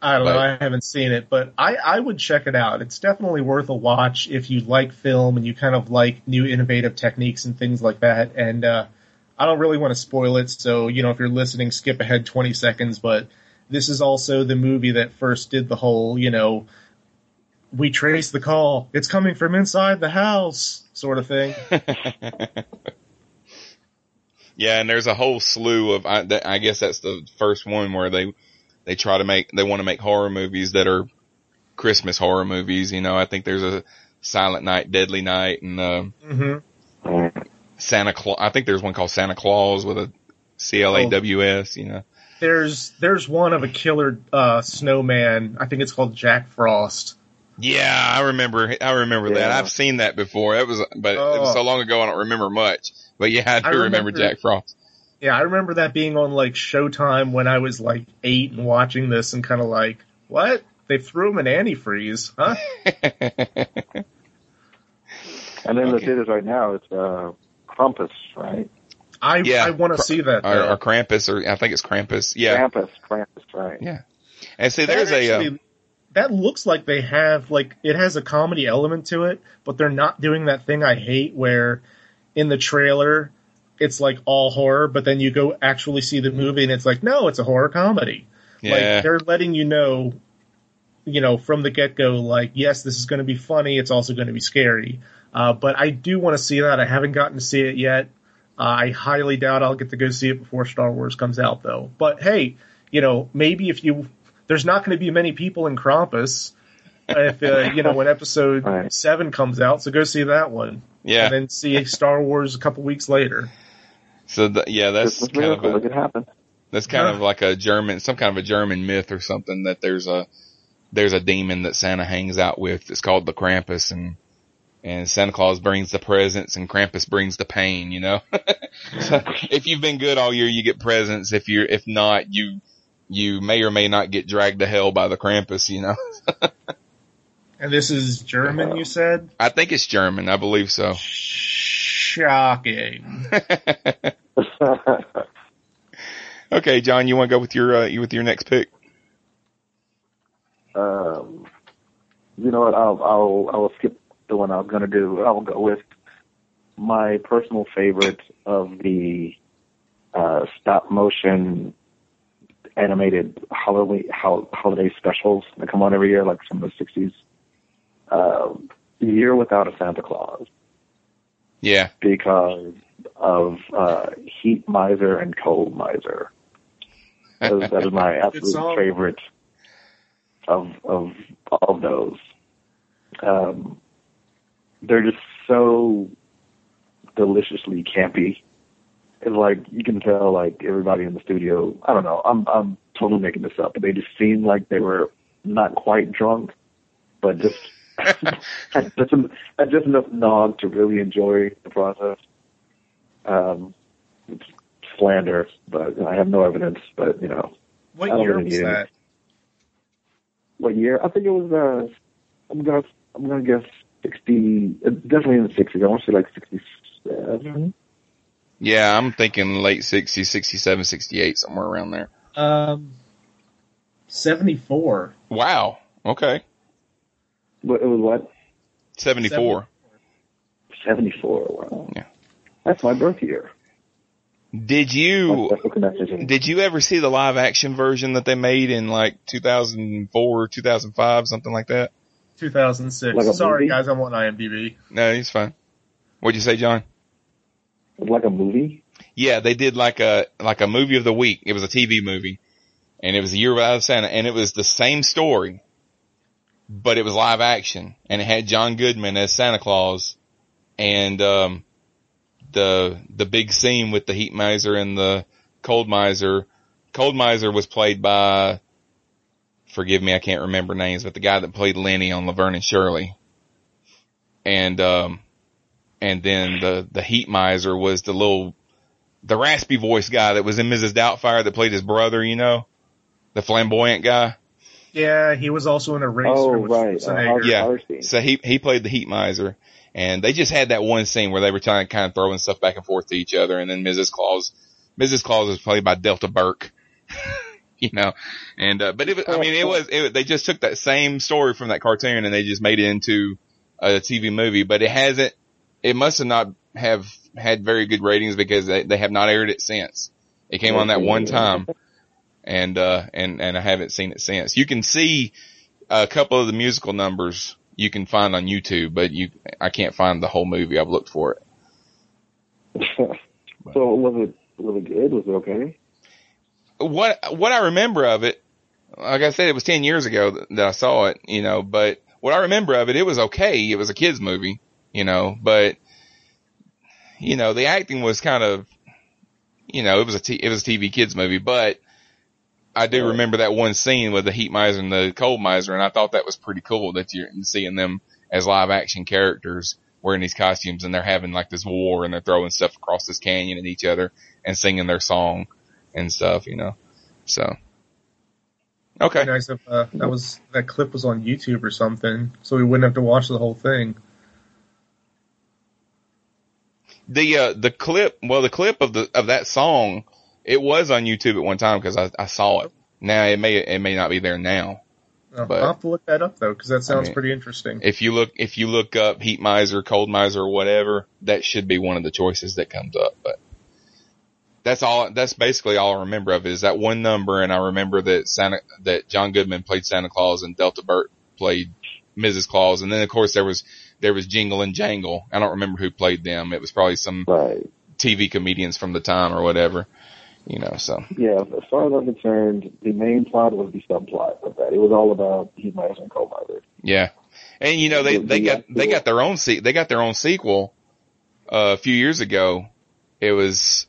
I don't know. I haven't seen it, but I, I would check it out. It's definitely worth a watch if you like film and you kind of like new innovative techniques and things like that. And, uh, I don't really want to spoil it. So, you know, if you're listening, skip ahead 20 seconds, but this is also the movie that first did the whole, you know, we trace the call. It's coming from inside the house sort of thing. Yeah, and there's a whole slew of. I, that, I guess that's the first one where they they try to make they want to make horror movies that are Christmas horror movies. You know, I think there's a Silent Night, Deadly Night, and uh, hmm Santa Claws. I think there's one called Santa Claws with a C L A W S. You know, There's, there's one of a killer, uh, snowman. I think it's called Jack Frost. yeah, I remember. I remember that. I've seen that before. That was, but it was Oh. so long ago I don't remember much. But yeah, I do I remember, remember- Jack Frost. Yeah, I remember that being on like Showtime when I was like eight and watching this and kind of like, what? They threw him in antifreeze, huh? And then the Okay. theaters right now, it's uh, Krampus, right? I Yeah, I want to Kra- see that. or, though. or Krampus, or I think it's Krampus. Yeah, Krampus, Krampus, right? yeah. And see, That there's a. Uh, that looks like they have like it has a comedy element to it, but they're not doing that thing I hate where in the trailer it's like all horror, but then you go actually see the movie and it's like no, it's a horror comedy. yeah. Like they're letting you know, you know, from the get go, like yes, this is going to be funny. It's also going to be scary. Uh, but I do want to see that. I haven't gotten to see it yet. Uh, I highly doubt I'll get to go see it before Star Wars comes out, though. But hey, you know, maybe if you there's not going to be many people in Krampus if uh, you know when Episode Right. Seven comes out, so go see that one. Yeah. and then see Star Wars a couple weeks later. So the, yeah, that's Christmas kind of miracle, a, look it happen. that's kind of like a German, some kind of a German myth or something that there's a there's a demon that Santa hangs out with. It's called the Krampus, and and Santa Claus brings the presents, and Krampus brings the pain. You know, so if you've been good all year, you get presents. If you're if not, you you may or may not get dragged to hell by the Krampus. You know, And this is German, you said? I think it's German. I believe so. Shocking. okay, John, you want to go with your uh, you with your next pick? um, you know what? I'll I'll I'll skip the one I was gonna do. I'll go with my personal favorite of the uh, stop motion animated holiday holiday specials that come on every year, like from the '60s. Um, Year Without a Santa Claus Yeah. because of uh, Heat Miser and Cold Miser. That is, that is my absolute song. favorite of of all of those. Um, they're just so deliciously campy. It's like you can tell, like everybody in the studio. I don't know. I'm I'm totally making this up, but they just seem like they were not quite drunk, but just had just, en- had just enough nog to really enjoy the process. Um, it's slander, but I have no evidence. But you know, What year was need it. that? what year? I think it was. Uh, I'm gonna I'm gonna guess sixty. uh, Definitely in the sixties. I want to say like sixty-seven. Yeah, I'm thinking late 60s, 67, 68, somewhere around there. Um, seventy-four. Wow. Okay. What it was what? 74. Seventy-four. Wow. Yeah. That's my birth year. Did you did you ever see the live action version that they made in like 2004, 2005, something like that? Two thousand six. Like Sorry, movie? guys, I'm on IMDb. No, he's fine. What'd you say, John? Like a movie. Yeah, they did like a like a movie of the week. It was a TV movie, and it was a year without Santa, and it was the same story, but it was live action, and it had John Goodman as Santa Claus, and um, the the big scene with the heat miser and the cold miser. Cold miser was played by, forgive me, I can't remember names, but the guy that played Lenny on Laverne and Shirley, and um, and then the the heat miser was the little the raspy voice guy that was in Mrs. Doubtfire that played his brother, you know, the flamboyant guy. Yeah, he was also in Eraser Oh, with right. Schwarzenegger. Uh, Yeah. Harvey. So he he played the heat miser, and they just had that one scene where they were trying to kind of throwing stuff back and forth to each other, and then Mrs. Claus, Mrs. Claus was played by Delta Burke. You know, and uh, but it was, I mean, it was it, they just took that same story from that cartoon and they just made it into a TV movie, but it hasn't. It must have not have had very good ratings because they, they have not aired it since. It came on that one time, and uh and and I haven't seen it since. You can see a couple of the musical numbers you can find on YouTube, but you I can't find the whole movie. I've looked for it. so was it was it good? Was it okay? What what I remember of it, like I said, it was ten years ago that, that I saw it, you know. But what I remember of it, it was okay. It was a kids movie, you know. But you know, the acting was kind of, you know, it was a t- it was a TV kids movie. But I do remember that one scene with the heat miser and the cold miser, and I thought that was pretty cool that you're seeing them as live action characters wearing these costumes, and they're having like this war, and they're throwing stuff across this canyon at each other and singing their song and stuff, you know. So okay, nice if uh, that was that clip was on YouTube or something, so we wouldn't have to watch the whole thing. the uh, the clip, well, the clip of the of that song, it was on YouTube at one time because I, I saw it. Now it may it may not be there now. Uh, But- I'll have to look that up though, because that sounds mean- pretty interesting. If you look if you look up heat miser, cold miser, whatever, that should be one of the choices that comes up. But that's all. That's basically all I remember of it is that one number, and I remember that Santa that John Goodman played Santa Claus and Delta Burke played Mrs. Claus, and then of course there was there was Jingle and Jangle. I don't remember who played them. It was probably some Right. TV comedians from the time or whatever, you know. So Yeah, as far as I'm concerned, the main plot was the subplot of that. It was all about heat miser and cold miser. yeah, and you know they they got they got their own se- they got their own sequel uh, a few years ago. It was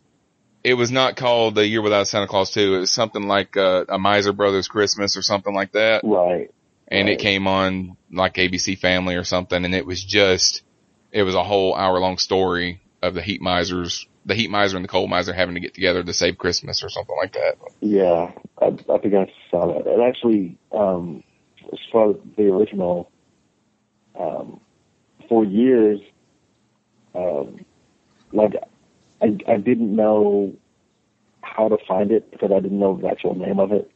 it was not called the Year Without Santa Claus two. It was something like uh, a Miser Brothers Christmas or something like that. Right. And it came on like ABC Family or something, and it was just it was a whole hour long story of the Heat Misers, the Heat Miser and the Cold Miser having to get together to save Christmas or something like that. Yeah, I, I think I saw that. And actually, um, as far as the original, um, for years, um, like I, I didn't know how to find it because I didn't know the actual name of it.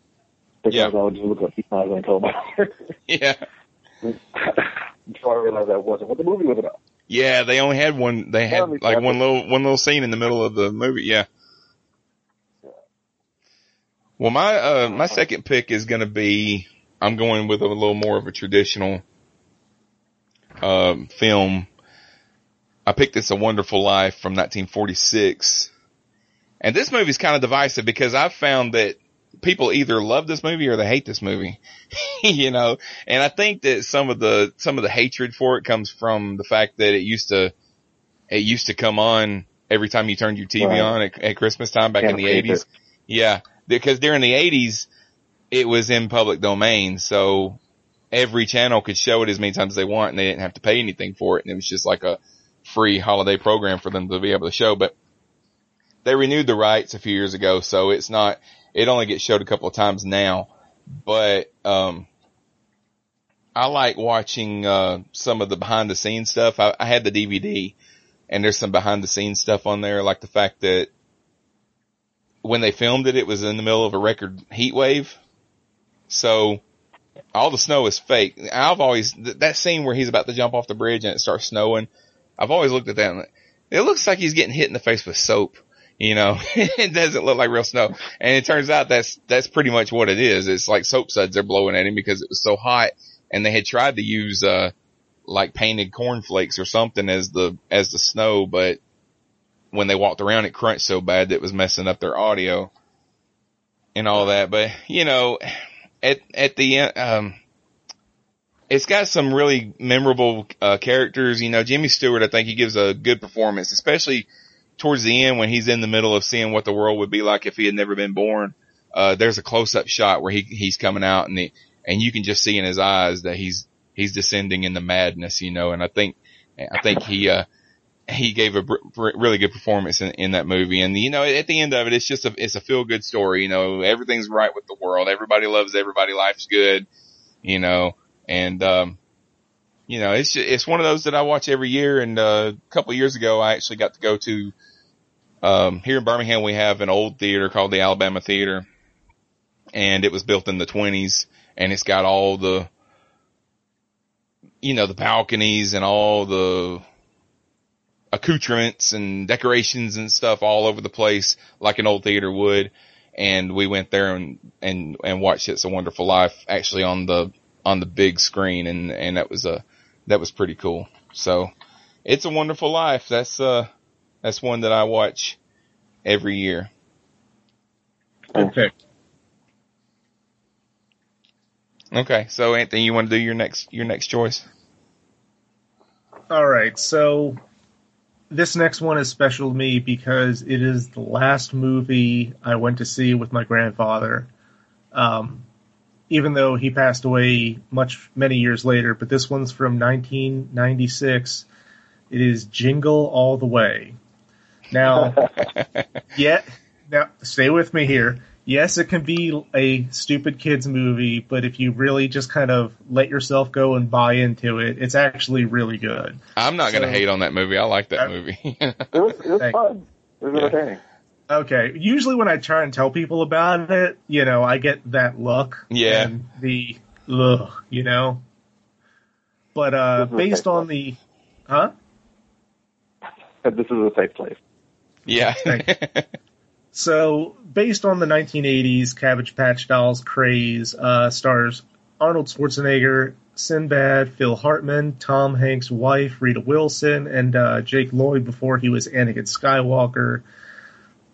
Because Yeah. I would just look up Heat Miser and Cold Miser. Yeah. Until I realized that wasn't what the movie was about. Yeah, they only had one. They had like one little one little scene in the middle of the movie. Yeah. Well, my uh my second pick is gonna be. I'm going with a little more of a traditional um, film. I picked It's a Wonderful Life from 1946. And this movie is kind of divisive because I've found that people either love this movie or they hate this movie, you know, and I think that some of the, some of the hatred for it comes from the fact that it used to, it used to come on every time you turned your TV Right. on at, at Christmas time back Can't in the eighties. Yeah. Because during the eighties, it was in public domain. So every channel could show it as many times as they want and they didn't have to pay anything for it. And it was just like a free holiday program for them to be able to show. But they renewed the rights a few years ago. So it's not, it only gets showed a couple of times now, but, um, I like watching, uh, some of the behind the scenes stuff. I, I had the DVD and there's some behind the scenes stuff on there, like the fact that when they filmed it, it was in the middle of a record heat wave. So all the snow is fake. I've always, th- that scene where he's about to jump off the bridge and it starts snowing, I've always looked at that and it looks like he's getting hit in the face with soap. You know, it doesn't look like real snow. And it turns out that's, that's pretty much what it is. It's like soap suds they're blowing at him because it was so hot and they had tried to use, uh, like painted cornflakes or something as the, as the snow, but when they walked around it crunched so bad that it was messing up their audio and all that. But, you know, at, at the end, um, it's got some really memorable, uh, characters. You know, Jimmy Stewart, I think he gives a good performance, especially towards the end when he's in the middle of seeing what the world would be like if he had never been born. Uh, there's a close up shot where he, he's coming out and the, and you can just see in his eyes that he's, he's descending into madness, you know, and I think, I think he, uh, he gave a br- really good performance in, in that movie. And, you know, at the end of it, it's just a, it's a feel good story. You know, everything's right with the world. Everybody loves everybody. Life's good, you know, and, um, you know, it's just, it's one of those that I watch every year. And, uh, a couple of years ago, I actually got to go to, um, here in Birmingham, we have an old theater called the Alabama Theater and it was built in the twenties and it's got all the, you know, the balconies and all the accoutrements and decorations and stuff all over the place like an old theater would. And we went there and, and, and watched It's a Wonderful Life actually on the, on the big screen and, and that was a, that was pretty cool. So It's a Wonderful Life. That's, uh, that's one that I watch every year. Good pick. Okay. So Anthony, you want to do your next, your next choice? All right, so this next one is special to me because it is the last movie I went to see with my grandfather. Um, even though he passed away much many years later, but this one's from 1996. It is Jingle All the Way. Now, yeah, now stay with me here. Yes, it can be a stupid kids movie, but if you really just kind of let yourself go and buy into it, it's actually really good. I'm not going to hate on that movie. I like that movie. It was, it was fun. It was Yeah. entertaining. Okay. Usually when I try and tell people about it, you know, I get that look. Yeah. And the ugh, you know. But uh This is a based on place. the huh? This is a safe place. yeah. So based on the 1980s Cabbage Patch Dolls craze, uh stars Arnold Schwarzenegger, Sinbad, Phil Hartman, Tom Hanks' wife, Rita Wilson, and uh, Jake Lloyd before he was Anakin Skywalker.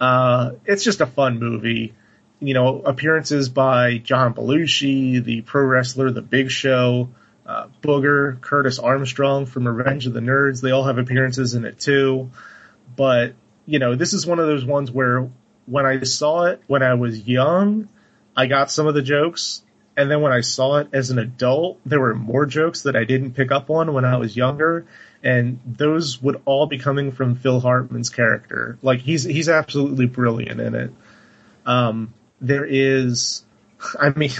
Uh, it's just a fun movie. You know, appearances by John Belushi, the pro wrestler The Big Show, uh, Booger, Curtis Armstrong from Revenge of the Nerds. They all have appearances in it too. But, you know, this is one of those ones where when I saw it when I was young, I got some of the jokes. And then when I saw it as an adult, there were more jokes that I didn't pick up on when I was younger. And those would all be coming from Phil Hartman's character. Like he's, he's absolutely brilliant in it. Um, there is, I mean,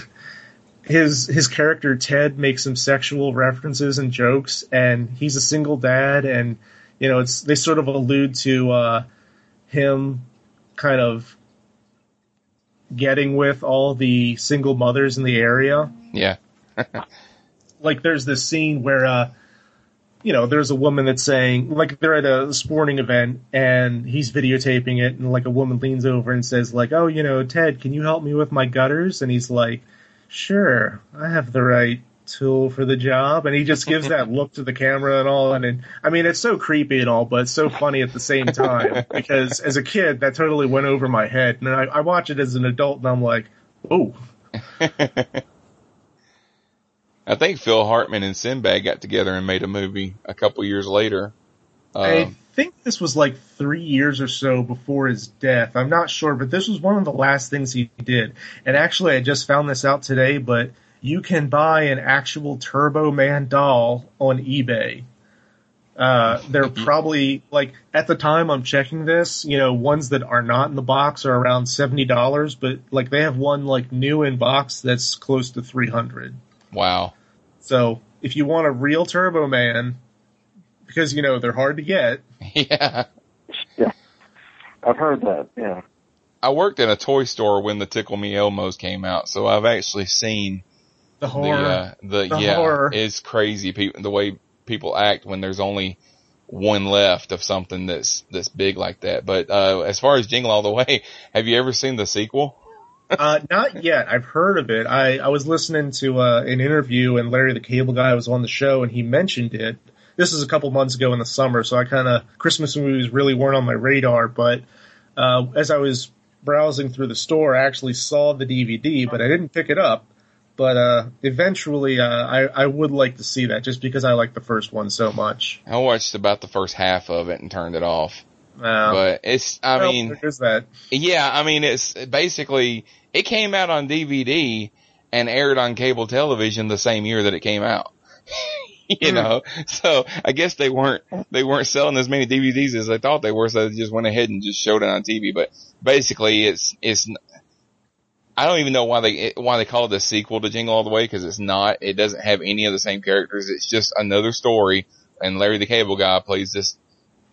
his, his character Ted makes some sexual references and jokes and he's a single dad and, you know, it's, they sort of allude to, uh, him kind of getting with all the single mothers in the area. yeah. Like there's this scene where uh you know, there's a woman that's saying like they're at a sporting event and he's videotaping it and like a woman leans over and says like, "Oh, you know, Ted, can you help me with my gutters?" and he's like, "Sure. I have the right tool for the job, and he just gives that look to the camera and all. And I mean, it's so creepy and all, but it's so funny at the same time because as a kid, that totally went over my head, and I, I watch it as an adult, and I'm like, oh, I think Phil Hartman and Sinbad got together and made a movie a couple years later. I Um, think this was like three years or so before his death. I'm not sure, but this was one of the last things he did. And actually, I just found this out today, but you can buy an actual Turbo Man doll on eBay. Uh, they're probably like at the time I'm checking this, you know, ones that are not in the box are around seventy dollars, but like they have one like new in box that's close to three hundred. wow. So if you want a real Turbo Man, because you know they're hard to get, Yeah. Yeah. I've heard that. Yeah. I worked in a toy store when the Tickle Me Elmos came out, so I've actually seen the the horror. uh, the, The yeah, horror. it's crazy. People, the way people act when there's only one left of something that's that's big like that. But uh, as far as Jingle All the Way, have you ever seen the sequel? Uh, not yet. I've heard of it. I, I was listening to uh, an interview and Larry the Cable Guy was on the show and he mentioned it. This is a couple months ago in the summer, so I kind of Christmas movies really weren't on my radar. But uh, as I was browsing through the store, I actually saw the DVD, but I didn't pick it up. But uh, eventually, uh, I I would like to see that just because I like the first one so much. I watched about the first half of it and turned it off. But it's, I well, mean, there's that. Yeah, I mean, it's basically, it came out on DVD and aired on cable television the same year that it came out. you Hmm. know, so I guess they weren't, they weren't selling as many DVDs as they thought they were, so they just went ahead and just showed it on TV. But basically it's, it's, I don't even know why they, why they call it a sequel to Jingle All the Way, cause it's not, it doesn't have any of the same characters. It's just another story and Larry the Cable Guy plays this,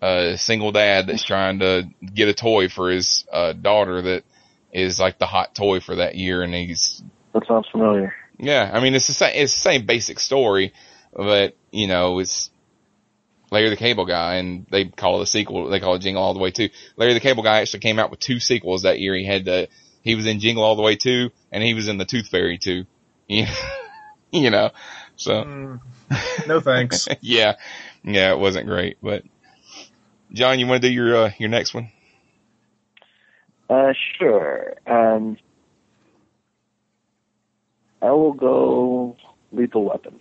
uh, single dad that's trying to get a toy for his, uh, daughter that is like the hot toy for that year and he's, That sounds familiar. yeah, I mean, it's the same, it's the same basic story, but, you know, it's Larry the Cable Guy and they call it a sequel, they call it Jingle All the Way 2. Larry the Cable Guy actually came out with two sequels that year. He had the, he was in Jingle All the Way 2 and he was in the Tooth Fairy 2. Yeah. you know, so. Mm, no thanks. yeah, yeah, it wasn't great, but John, you want to do your, uh, your next one? Uh, sure. Um, I will go Lethal Weapon.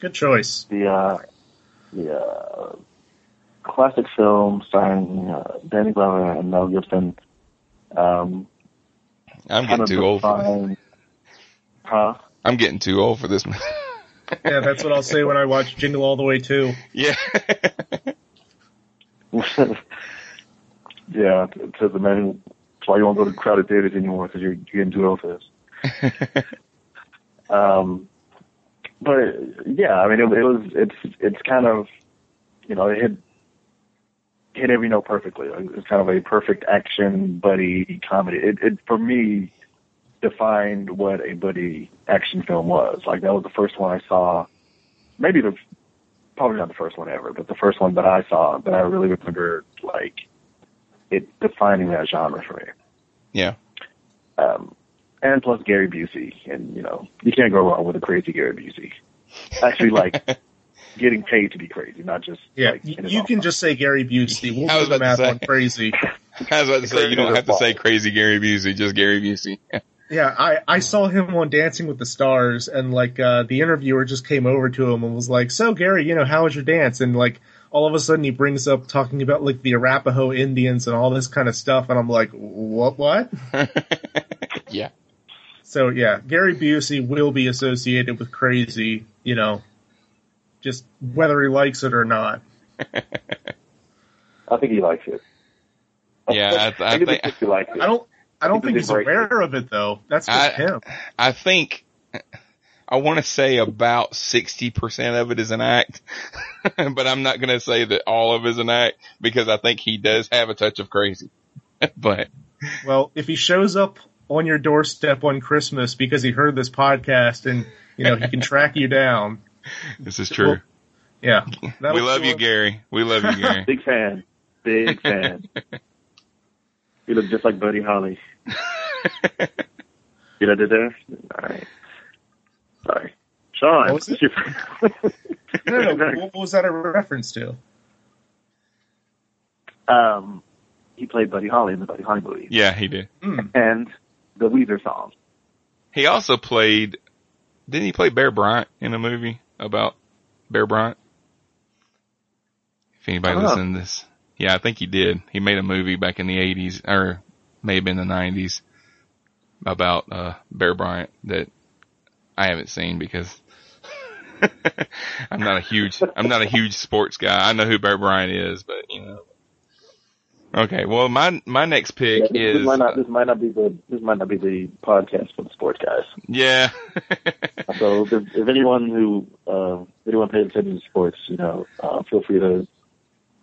Good choice. The uh, the uh, classic film starring uh, Danny Glover and Mel Gibson. Um, I'm getting too old for this. Huh? I'm getting too old for this one. Yeah, that's what I'll say when I watch Jingle All the Way too. yeah. yeah, it says the man who. That's why you won't go to crowded theaters anymore because you're, you're getting too old for this. Um, but yeah, I mean, it, it was it's it's kind of you know it hit hit every note perfectly. It's kind of a perfect action buddy comedy. It, it for me defined what a buddy action film was. Like that was the first one I saw. Maybe the probably not the first one ever, but the first one that I saw that I really remember like it defining that genre for me. Yeah. Um, and plus Gary Busey, and you know you can't go wrong with a crazy Gary Busey. Actually, like getting paid to be crazy, not just Yeah, like you, in you can just say Gary Busey. We'll I was do the about to math say. on crazy. I was about to say, you don't have to say crazy Gary Busey, just Gary Busey. Yeah, I, I saw him on Dancing with the Stars, and like uh, the interviewer just came over to him and was like, "So Gary, you know, how was your dance?" And like all of a sudden he brings up talking about like the Arapaho Indians and all this kind of stuff, and I'm like, "What? What?" yeah. So yeah, Gary Busey will be associated with crazy, you know, just whether he likes it or not. I think he likes it. Yeah, I, I Maybe think, he likes it. I don't. I don't He think he's embrace it. aware of it though. That's just I- him. I think, I want to say about 60% of it is an act, but I'm not going to say that all of it is an act because I think he does have a touch of crazy. but Well, if he shows up on your doorstep on Christmas because he heard this podcast and you know he can track you down. this is true. Yeah, we that'll love you, up- Gary. We love you, Gary. Big fan. Big fan. you look just like Buddy Holly. You know, did there? All right. Sorry. Sean. What was it? no, no, what was that a reference to? um, he played Buddy Holly in the Buddy Holly movie, Yeah, he did. and the Weezer song. He also played. Didn't he play Bear Bryant in a movie about Bear Bryant? If anybody I listening to this, yeah, I think he did. He made a movie back in the '80s, or may have been the '90s, about uh, Bear Bryant that I haven't seen because I'm not a huge I'm not a huge sports guy. I know who Bear Bryant is, but you know. Okay, well, my my next pick Yeah, this, is this might not this might not be the this might not be the podcast for the sports guys. yeah. So if, if anyone who uh, anyone pays attention to sports, you know, uh, feel free to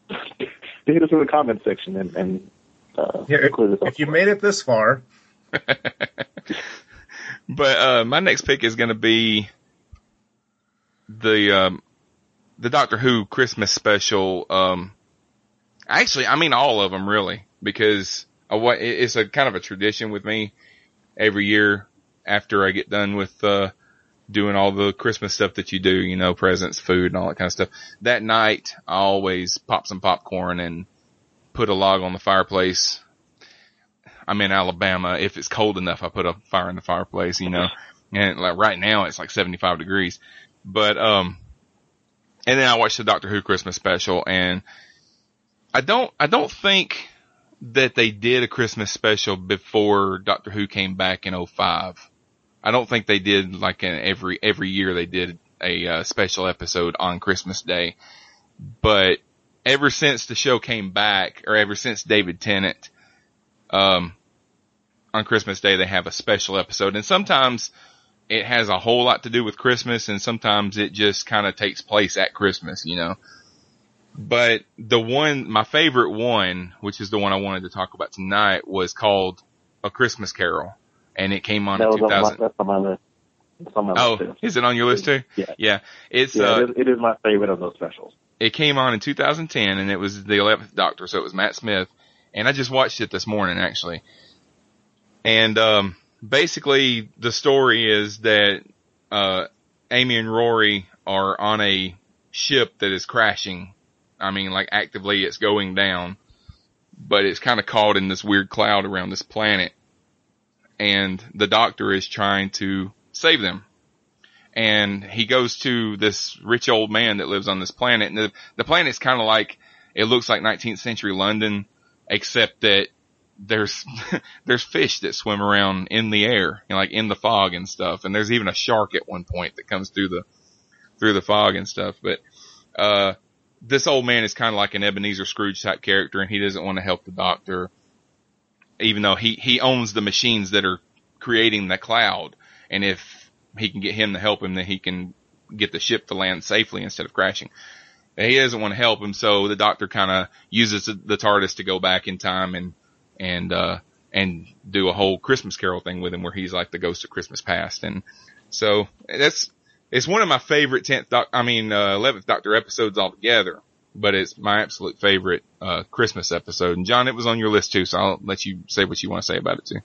to hit us in the comment section and, and uh, Yeah, if, this if you made it this far, But uh, my next pick is going to be the um, the Doctor Who Christmas special. Um, actually, I mean all of them really, because it's a kind of a tradition with me every year after I get done with uh, doing all the Christmas stuff that you do, you know, presents, food, and all that kind of stuff. That night, I always pop some popcorn and put a log on the fireplace I'm in Alabama. If it's cold enough, I put a fire in the fireplace, you know, and like right now it's like 75 degrees, but, um, and then I watched the Doctor Who Christmas special and I don't, I don't think that they did a Christmas special before Doctor Who came back in 05. I don't think they did like in every, every year they did a uh, special episode on Christmas Day, but ever since the show came back or ever since David Tennant, um, on Christmas Day they have a special episode and sometimes it has a whole lot to do with Christmas and sometimes it just kind of takes place at Christmas, you know. But the one, my favorite one, which is the one I wanted to talk about tonight was called A Christmas Carol and it came on that in was on my, that's on my list. On my Oh, list is it on your list too? Yeah. Yeah. It's, yeah, uh, it, is, it is my favorite of those specials. it came on in 2010 and it was the 11th Doctor, so it was Matt Smith. And I just watched it this morning actually. And, um, basically the story is that, uh, Amy and Rory are on a ship that is crashing. I mean, like actively it's going down, but it's kind of caught in this weird cloud around this planet. And the doctor is trying to save them and he goes to this rich old man that lives on this planet. And the, the planet's kind of like, it looks like 19th century London, except that there's, there's fish that swim around in the air, you know, like in the fog and stuff. And there's even a shark at one point that comes through the, through the fog and stuff. But, uh, this old man is kind of like an Ebenezer Scrooge type character and he doesn't want to help the doctor, even though he, he owns the machines that are creating the cloud. And if he can get him to help him, then he can get the ship to land safely instead of crashing. He doesn't want to help him, so the doctor kind of uses the TARDIS to go back in time and and uh and do a whole Christmas Carol thing with him, where he's like the ghost of Christmas past, and so that's it's one of my favorite tenth doc, I mean uh, eleventh Doctor episodes altogether. But it's my absolute favorite uh Christmas episode. And John, it was on your list too, so I'll let you say what you want to say about it too.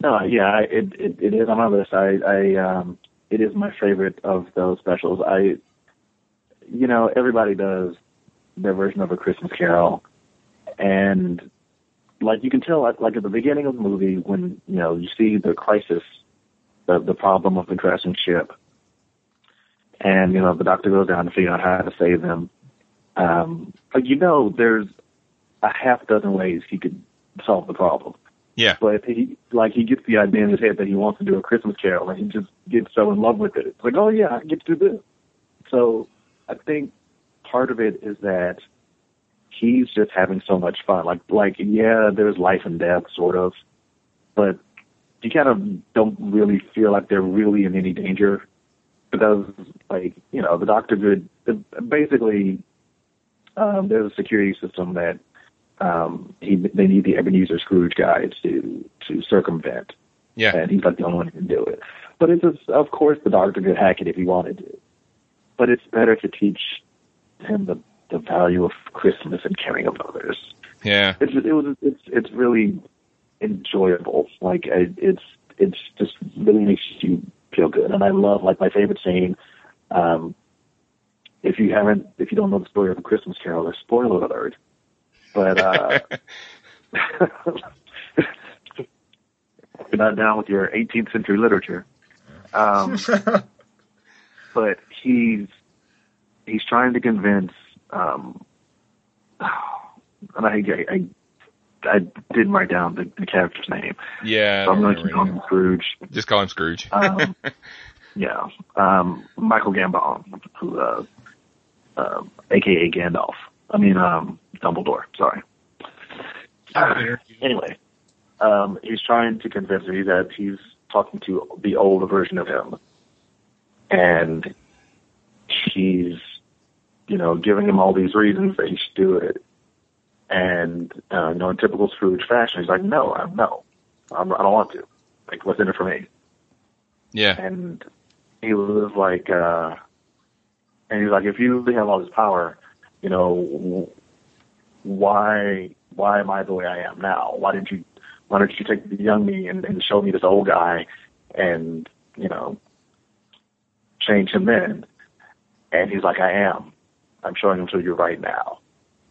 No, yeah, it, it it is on my list. I I um it is my favorite of those specials. I you know, everybody does their version of a Christmas Carol and like you can tell like, like at the beginning of the movie when, you know, you see the crisis the the problem of the crashing ship and, you know, the doctor goes down to figure out how to save them. Um like you know there's a half dozen ways he could solve the problem Yeah. but he like he gets the idea in his head that he wants to do a Christmas Carol, and he just gets so in love with it. It's like, oh yeah, I get to do this. So I think part of it is that he's just having so much fun. Like like yeah, there's life and death sort of, but you kind of don't really feel like they're really in any danger because like you know the doctor could basically um, there's a security system that um, he, they need the Ebenezer Scrooge guy to to circumvent, Yeah. and he's like the only one who can do it. But it's just, of course the doctor could hack it if he wanted to, but it's better to teach him the the value of Christmas and caring of others. Yeah. It's it was it's it's really enjoyable. Like I, it's it's just really makes you feel good. And I love like my favorite scene. Um, if you haven't, if you don't know the story of a Christmas Carol, there's spoiler alert. But uh, you're not down with your 18th century literature, um, but he's he's trying to convince. Um, and I, I I didn't write down the, the character's name. Yeah. So I'm going I to keep calling him Scrooge. Just call him Scrooge. Um, yeah. Um, Michael Gambon, who, uh, uh, aka Gandalf. I mean, um, Dumbledore. Sorry. anyway, um, he's trying to convince me that he's talking to the older version of him, and he's, you know, giving him all these reasons that he should do it. And uh, you know, in typical Scrooge fashion, he's like, "No, I'm no, I'm, I don't want to. Like, what's in it for me?" Yeah. And he was like, uh, and he's like, if you really have all this power, you know, why, why am I the way I am now? Why didn't you, why don't you take the young me and, and show me this old guy and, you know, change him then? And he's like, I am. I'm showing him to you right now.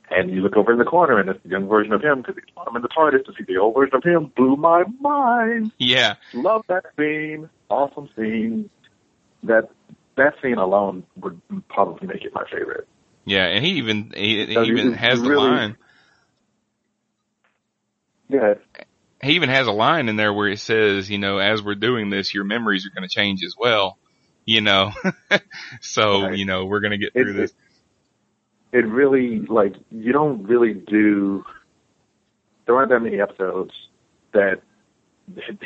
And you look over in the corner and it's the young version of him because he's I'm in the TARDIS to see the old version of him. Blew my mind. Yeah. Love that scene. Awesome scene. That that scene alone would probably make it my favorite. Yeah, and he even he, he even has the really- line. Yeah. He even has a line in there where it says, you know, as we're doing this, your memories are going to change as well. You know, so you know we're going to get through It- this. It really like you don't really do. There aren't that many episodes that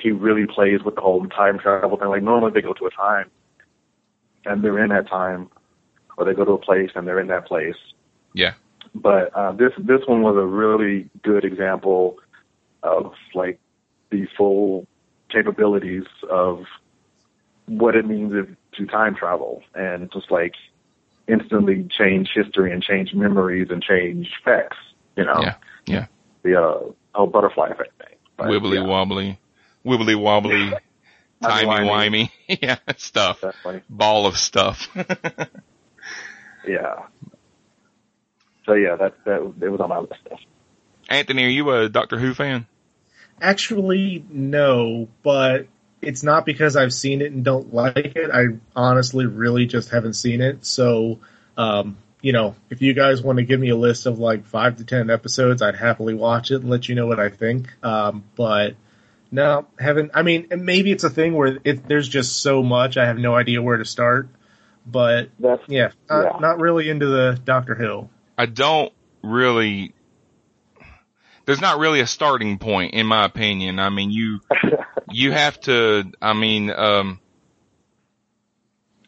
he really plays with the whole time travel thing. Like normally they go to a time and they're in that time, or they go to a place and they're in that place. Yeah. But uh, this this one was a really good example of like the full capabilities of what it means if, to time travel and just like instantly change history and change memories and change facts. You know, Yeah. Yeah. the uh, whole butterfly effect thing. But, Wibbly yeah, wobbly, wibbly wobbly, timey wimey, yeah, stuff. Ball of stuff. yeah. So yeah, that that it was on my list. Anthony, are you a Doctor Who fan? Actually, no, but it's not because I've seen it and don't like it. I honestly really just haven't seen it. So, um, you know, if you guys want to give me a list of like five to ten episodes, I'd happily watch it and let you know what I think. Um, but no, haven't. I mean, maybe it's a thing where it, there's just so much I have no idea where to start. But yeah, not, yeah. not really into the Doctor Who. I don't really. There's not really a starting point, in my opinion. I mean, you you have to. I mean, um,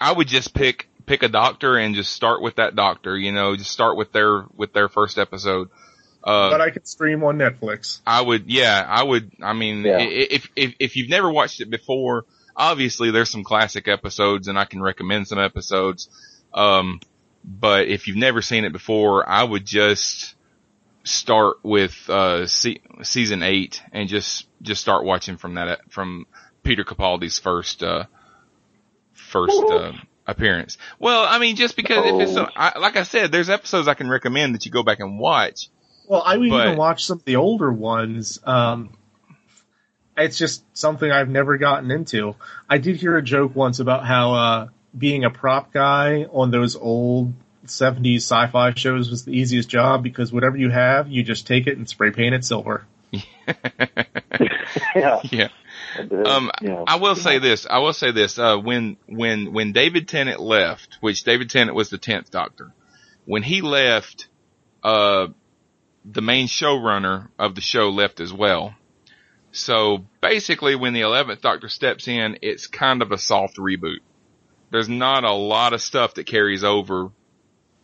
I would just pick pick a doctor and just start with that doctor. You know, just start with their with their first episode. Uh, but I can stream on Netflix. I would, yeah, I would. I mean, Yeah. if if if you've never watched it before, obviously there's some classic episodes, and I can recommend some episodes. Um, but if you've never seen it before, I would just start with uh se- season eight and just just start watching from that from Peter Capaldi's first uh first uh, appearance. Well, I mean, just because if it's Oh. I, like I said, there's episodes I can recommend that you go back and watch. Well, I would But- even watch some of the older ones. Um, it's just something I've never gotten into. I did hear a joke once about how uh, being a prop guy on those old 70s sci-fi shows was the easiest job because whatever you have, you just take it and spray paint it silver. yeah. Yeah. Um, I will say this. I will say this. Uh, when when when David Tennant left, which David Tennant was the tenth Doctor, when he left, uh, the main showrunner of the show left as well. So basically, when the eleventh Doctor steps in, it's kind of a soft reboot. There's not a lot of stuff that carries over.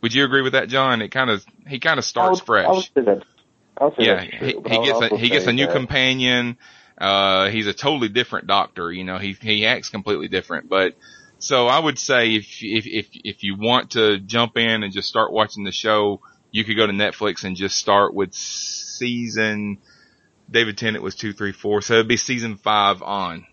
Would you agree with that, John? It kind of he kind of starts fresh. I would say that. I would say Yeah, true, he, he gets a, he gets a new that- companion. Uh, he's a totally different doctor. You know, he he acts completely different. But so I would say if if if if you want to jump in and just start watching the show, you could go to Netflix and just start with season. David Tennant was two, three, four, so it'd be season five on.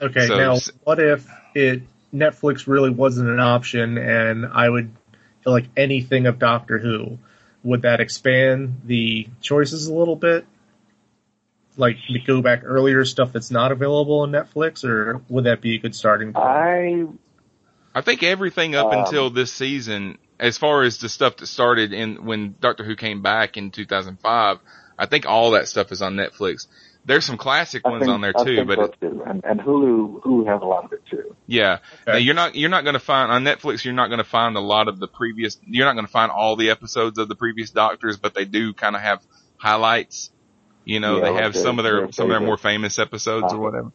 Okay, So- now what if it Netflix really wasn't an option, and I would feel like anything of Doctor Who? Would that expand the choices a little bit? Like to go back earlier stuff that's not available on Netflix, or would that be a good starting point? I I think everything up Um, until this season, as far as the stuff that started in when Doctor Who came back in 2005, I think all that stuff is on Netflix. There's some classic I ones think, on there I too, but so too. And, and Hulu Hulu has a lot of it too. yeah, Okay. Now, you're not you're not going to find on Netflix. You're not going to find a lot of the previous. You're not going to find all the episodes of the previous Doctors, but they do kind of have highlights. You know, Yeah, they have some of their their some of their more famous episodes or uh-huh. whatever.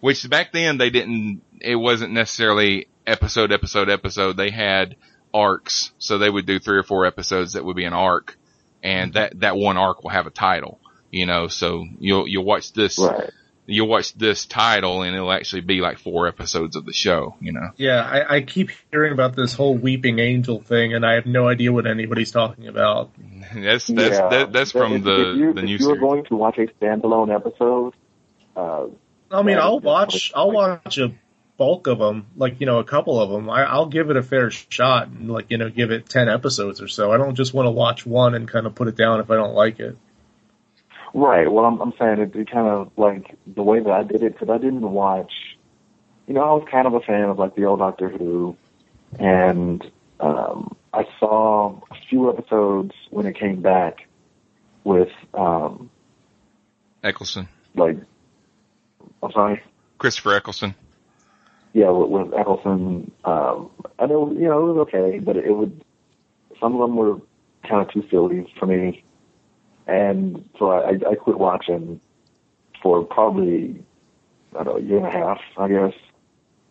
Which back then they didn't. It wasn't necessarily episode episode episode. They had arcs, so they would do three or four episodes that would be an arc, and mm-hmm. that that one arc will have a title. You know, so you'll you'll watch this Right. you'll watch this title, and it'll actually be like four episodes of the show. You know. Yeah, I, I keep hearing about this whole Weeping Angel thing, and I have no idea what anybody's talking about. That's that's yeah. that, that's from if, the if you, the if new you're series. going to watch a standalone episode, uh, I mean, I'll watch. I'll watch a bulk of them, like you know, a couple of them. I, I'll give it a fair shot, and like you know, give it ten episodes or so. I don't just want to watch one and kind of put it down if I don't like it. Right. Well, I'm, I'm saying it, it kind of like the way that I did it because I didn't watch. You know, I was kind of a fan of like the old Doctor Who, and um, I saw a few episodes when it came back with um, Eccleston, like I'm sorry, Christopher Eccleston. yeah, with, with Eccleston. Um, and it was, you know, it was okay, but it would. Some of them were kind of too silly for me, and so I, I quit watching for probably I don't know a year and a half, I guess.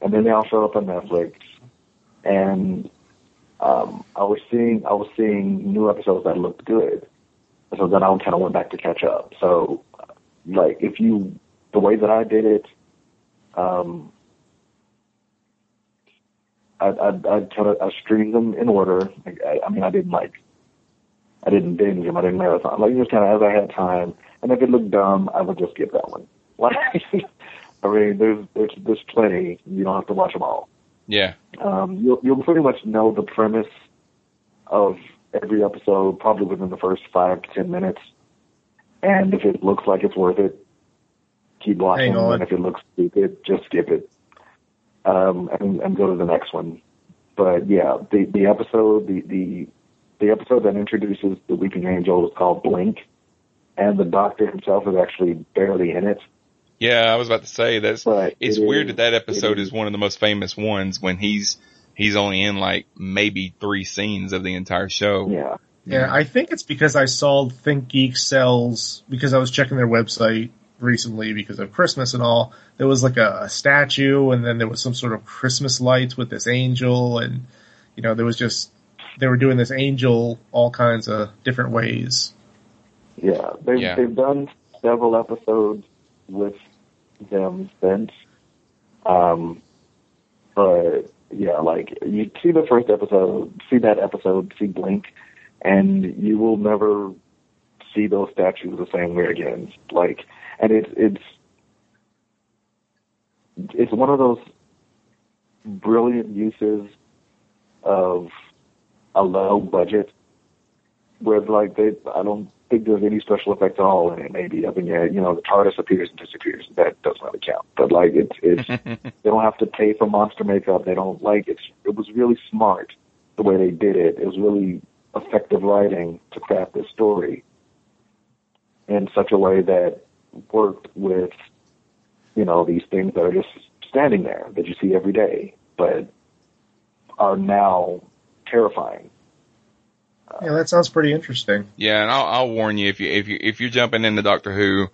And then they all showed up on Netflix, and um, I was seeing I was seeing new episodes that looked good, so then I kind of went back to catch up. So, like, if you the way that I did it, um, I I I I streamed them in order. I, I mean, I didn't like I didn't binge them. I didn't marathon. Like just kind of as I had time, and if it looked dumb, I would just skip that one. Like, I mean, there's there's there's plenty. You don't have to watch them all. Yeah, Um, you'll you'll pretty much know the premise of every episode probably within the first five to ten minutes. And if it looks like it's worth it, keep watching. And if it looks stupid, just skip it. Um, and, and go to the next one. But yeah, the the episode the the the episode that introduces the Weeping Angel is called Blink, and the Doctor himself is actually barely in it. yeah. I was about to say that's. But It's it weird is- that that episode is one of the most famous ones when he's he's only in like maybe three scenes of the entire show. Yeah. Yeah, I think it's because I saw ThinkGeek sells because I was checking their website recently because of Christmas and all. There was like a, a statue, and then there was some sort of Christmas lights with this angel, and you know there was just they were doing this angel all kinds of different ways. Yeah, they've Yeah. they've done several episodes with them since. Um, but yeah, like you see the first episode, see that episode, see Blink, and you will never see those statues the same way again. Like, and it's it's it's one of those brilliant uses of a low budget where like they I don't think there's any special effects at all in it. Maybe I mean yeah, you know the TARDIS appears and disappears. That doesn't really count. But like it's it's they don't have to pay for monster makeup. They don't like it's it was really smart the way they did it. It was really effective writing to craft this story in such a way that worked with you know these things that are just standing there that you see every day, but are now terrifying. Yeah, that sounds pretty interesting. Yeah, and I'll, I'll warn you if you if you if you're jumping into Doctor Who,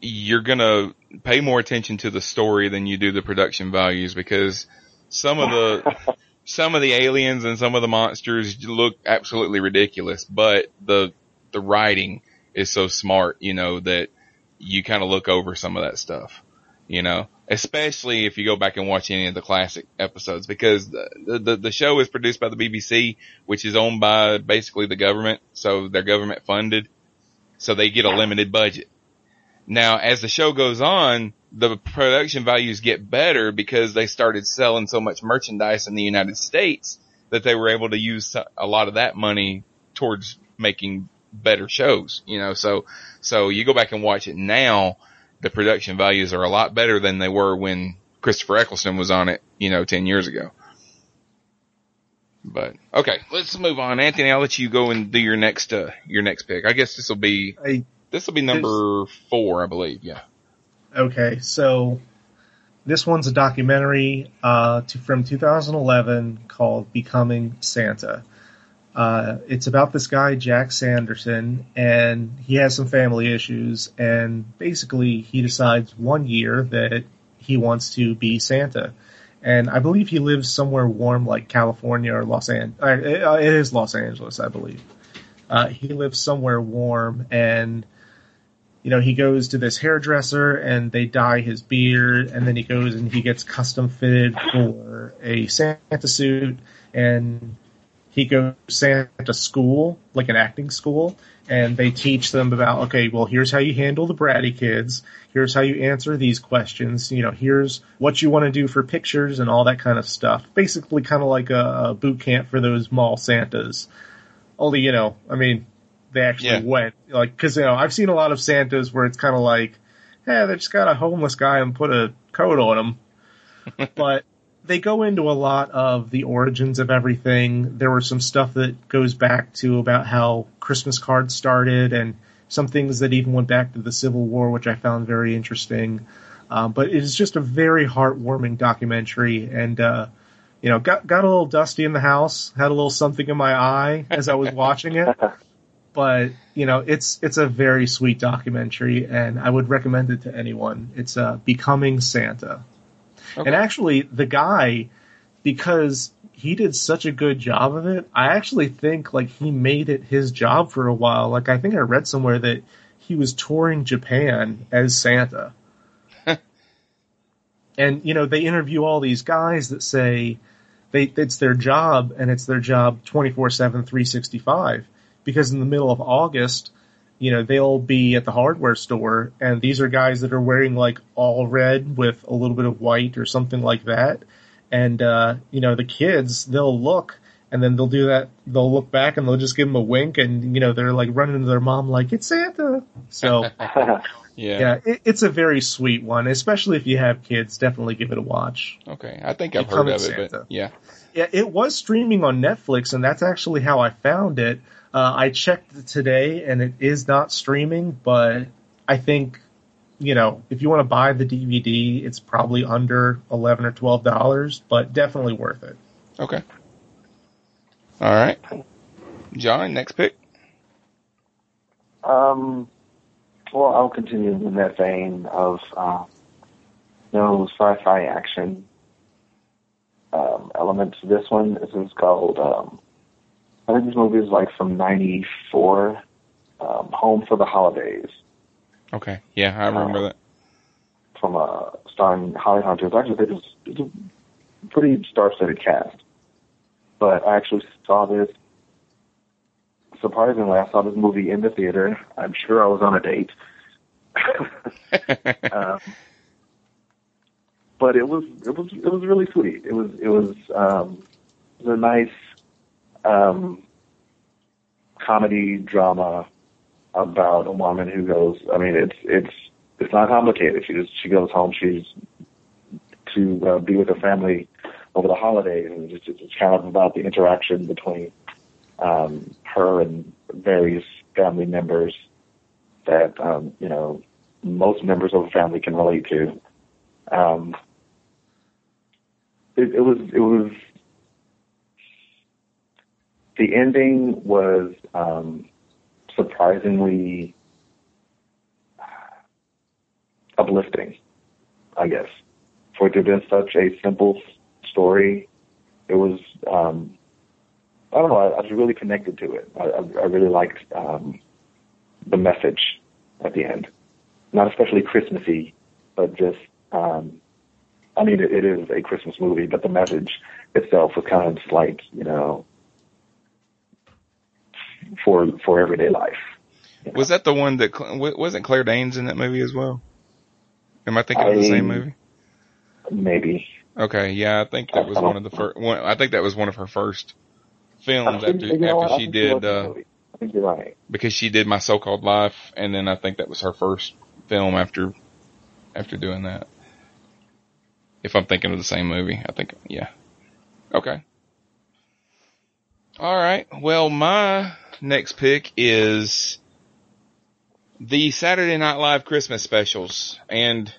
you're gonna pay more attention to the story than you do the production values because some of the some of the aliens and some of the monsters look absolutely ridiculous, but the the writing is so smart, you know, that you kind of look over some of that stuff, you know, especially if you go back and watch any of the classic episodes because the, the, the show is produced by the BBC, which is owned by basically the government. So they're government funded. So they get a limited budget Now, as the show goes on, the production values get better because they started selling so much merchandise in the United States that they were able to use a lot of that money towards making better shows, you know, so, so you go back and watch it now, the production values are a lot better than they were when Christopher Eccleston was on it, you know, 10 years ago. But okay, let's move on. Anthony, I'll let you go and do your next, uh, your next pick. I guess this will be, this will be number four, I believe. Yeah. Okay. So this one's a documentary, uh, to, from 2011 called Becoming Santa. Uh, it's about this guy, Jack Sanderson, and he has some family issues, and basically he decides one year that he wants to be Santa. And I believe he lives somewhere warm like California or Los Angeles. Uh, it is Los Angeles, I believe. Uh, he lives somewhere warm and you know, he goes to this hairdresser and they dye his beard and then he goes and he gets custom fitted for a Santa suit and he goes to Santa school, like an acting school, and they teach them about, okay, well, here's how you handle the bratty kids. Here's how you answer these questions. You know, here's what you want to do for pictures and all that kind of stuff. Basically kind of like a, a boot camp for those mall Santas. Only, you know, I mean, they actually yeah. went, like, cause, you know, I've seen a lot of Santas where it's kind of like, yeah, they just got a homeless guy and put a coat on him. but they go into a lot of the origins of everything. There were some stuff that goes back to about how Christmas cards started and some things that even went back to the Civil War, which I found very interesting. Um, but it is just a very heartwarming documentary and, uh, you know, got, got a little dusty in the house, had a little something in my eye as I was watching it. But, you know, it's, it's a very sweet documentary and I would recommend it to anyone. It's, uh, Becoming Santa. Okay. And actually, the guy, because he did such a good job of it, I actually think like he made it his job for a while. Like I think I read somewhere that he was touring Japan as Santa. and you know, they interview all these guys that say they it's their job and it's their job 24/7 365 because in the middle of August you know, they'll be at the hardware store and these are guys that are wearing like all red with a little bit of white or something like that. And, uh, you know, the kids, they'll look and then they'll do that. They'll look back and they'll just give them a wink and, you know, they're like running to their mom like, it's Santa. So, yeah, yeah it, it's a very sweet one, especially if you have kids. Definitely give it a watch. Okay. I think I've heard of it, but yeah. Yeah, it was streaming on Netflix and that's actually how I found it. Uh, I checked today and it is not streaming, but I think, you know, if you want to buy the DVD, it's probably under 11 or $12, but definitely worth it. Okay. All right. John, next pick. Um, well, I'll continue in that vein of, uh, you know, sci-fi action um, elements. This one this is called um, I think this movie is like from '94, um, Home for the Holidays. Okay, yeah, I remember uh, that. From uh, starring Holly Hunter. It's actually it was, it was a pretty star-studded cast. But I actually saw this. Surprisingly, I saw this movie in the theater. I'm sure I was on a date. um, but it was it was it was really sweet. It was it was um, it was a nice um, comedy drama about a woman who goes. I mean, it's it's it's not complicated. She just she goes home. She's to uh, be with her family over the holidays, and it's, it's kind of about the interaction between um, her and various family members that um, you know most members of a family can relate to. Um, it, it was it was the ending was um, surprisingly uplifting, I guess. For it to have been such a simple story, it was, um, I don't know, I, I was really connected to it. I, I really liked um, the message at the end. Not especially Christmassy, but just, um, I mean, it, it is a Christmas movie, but the message itself was kind of just like, you know, for for everyday life. Was that the one that wasn't Claire Danes in that movie as well? Am I thinking of the same movie? Maybe. Okay, yeah, I think that was one of the first. One, I think that was one of her first films think- after you know after she did uh. I think you're right. because she did my so-called life, and then I think that was her first film after after doing that. If I'm thinking of the same movie, I think yeah. Okay. All right. Well, my next pick is the Saturday Night Live Christmas specials, and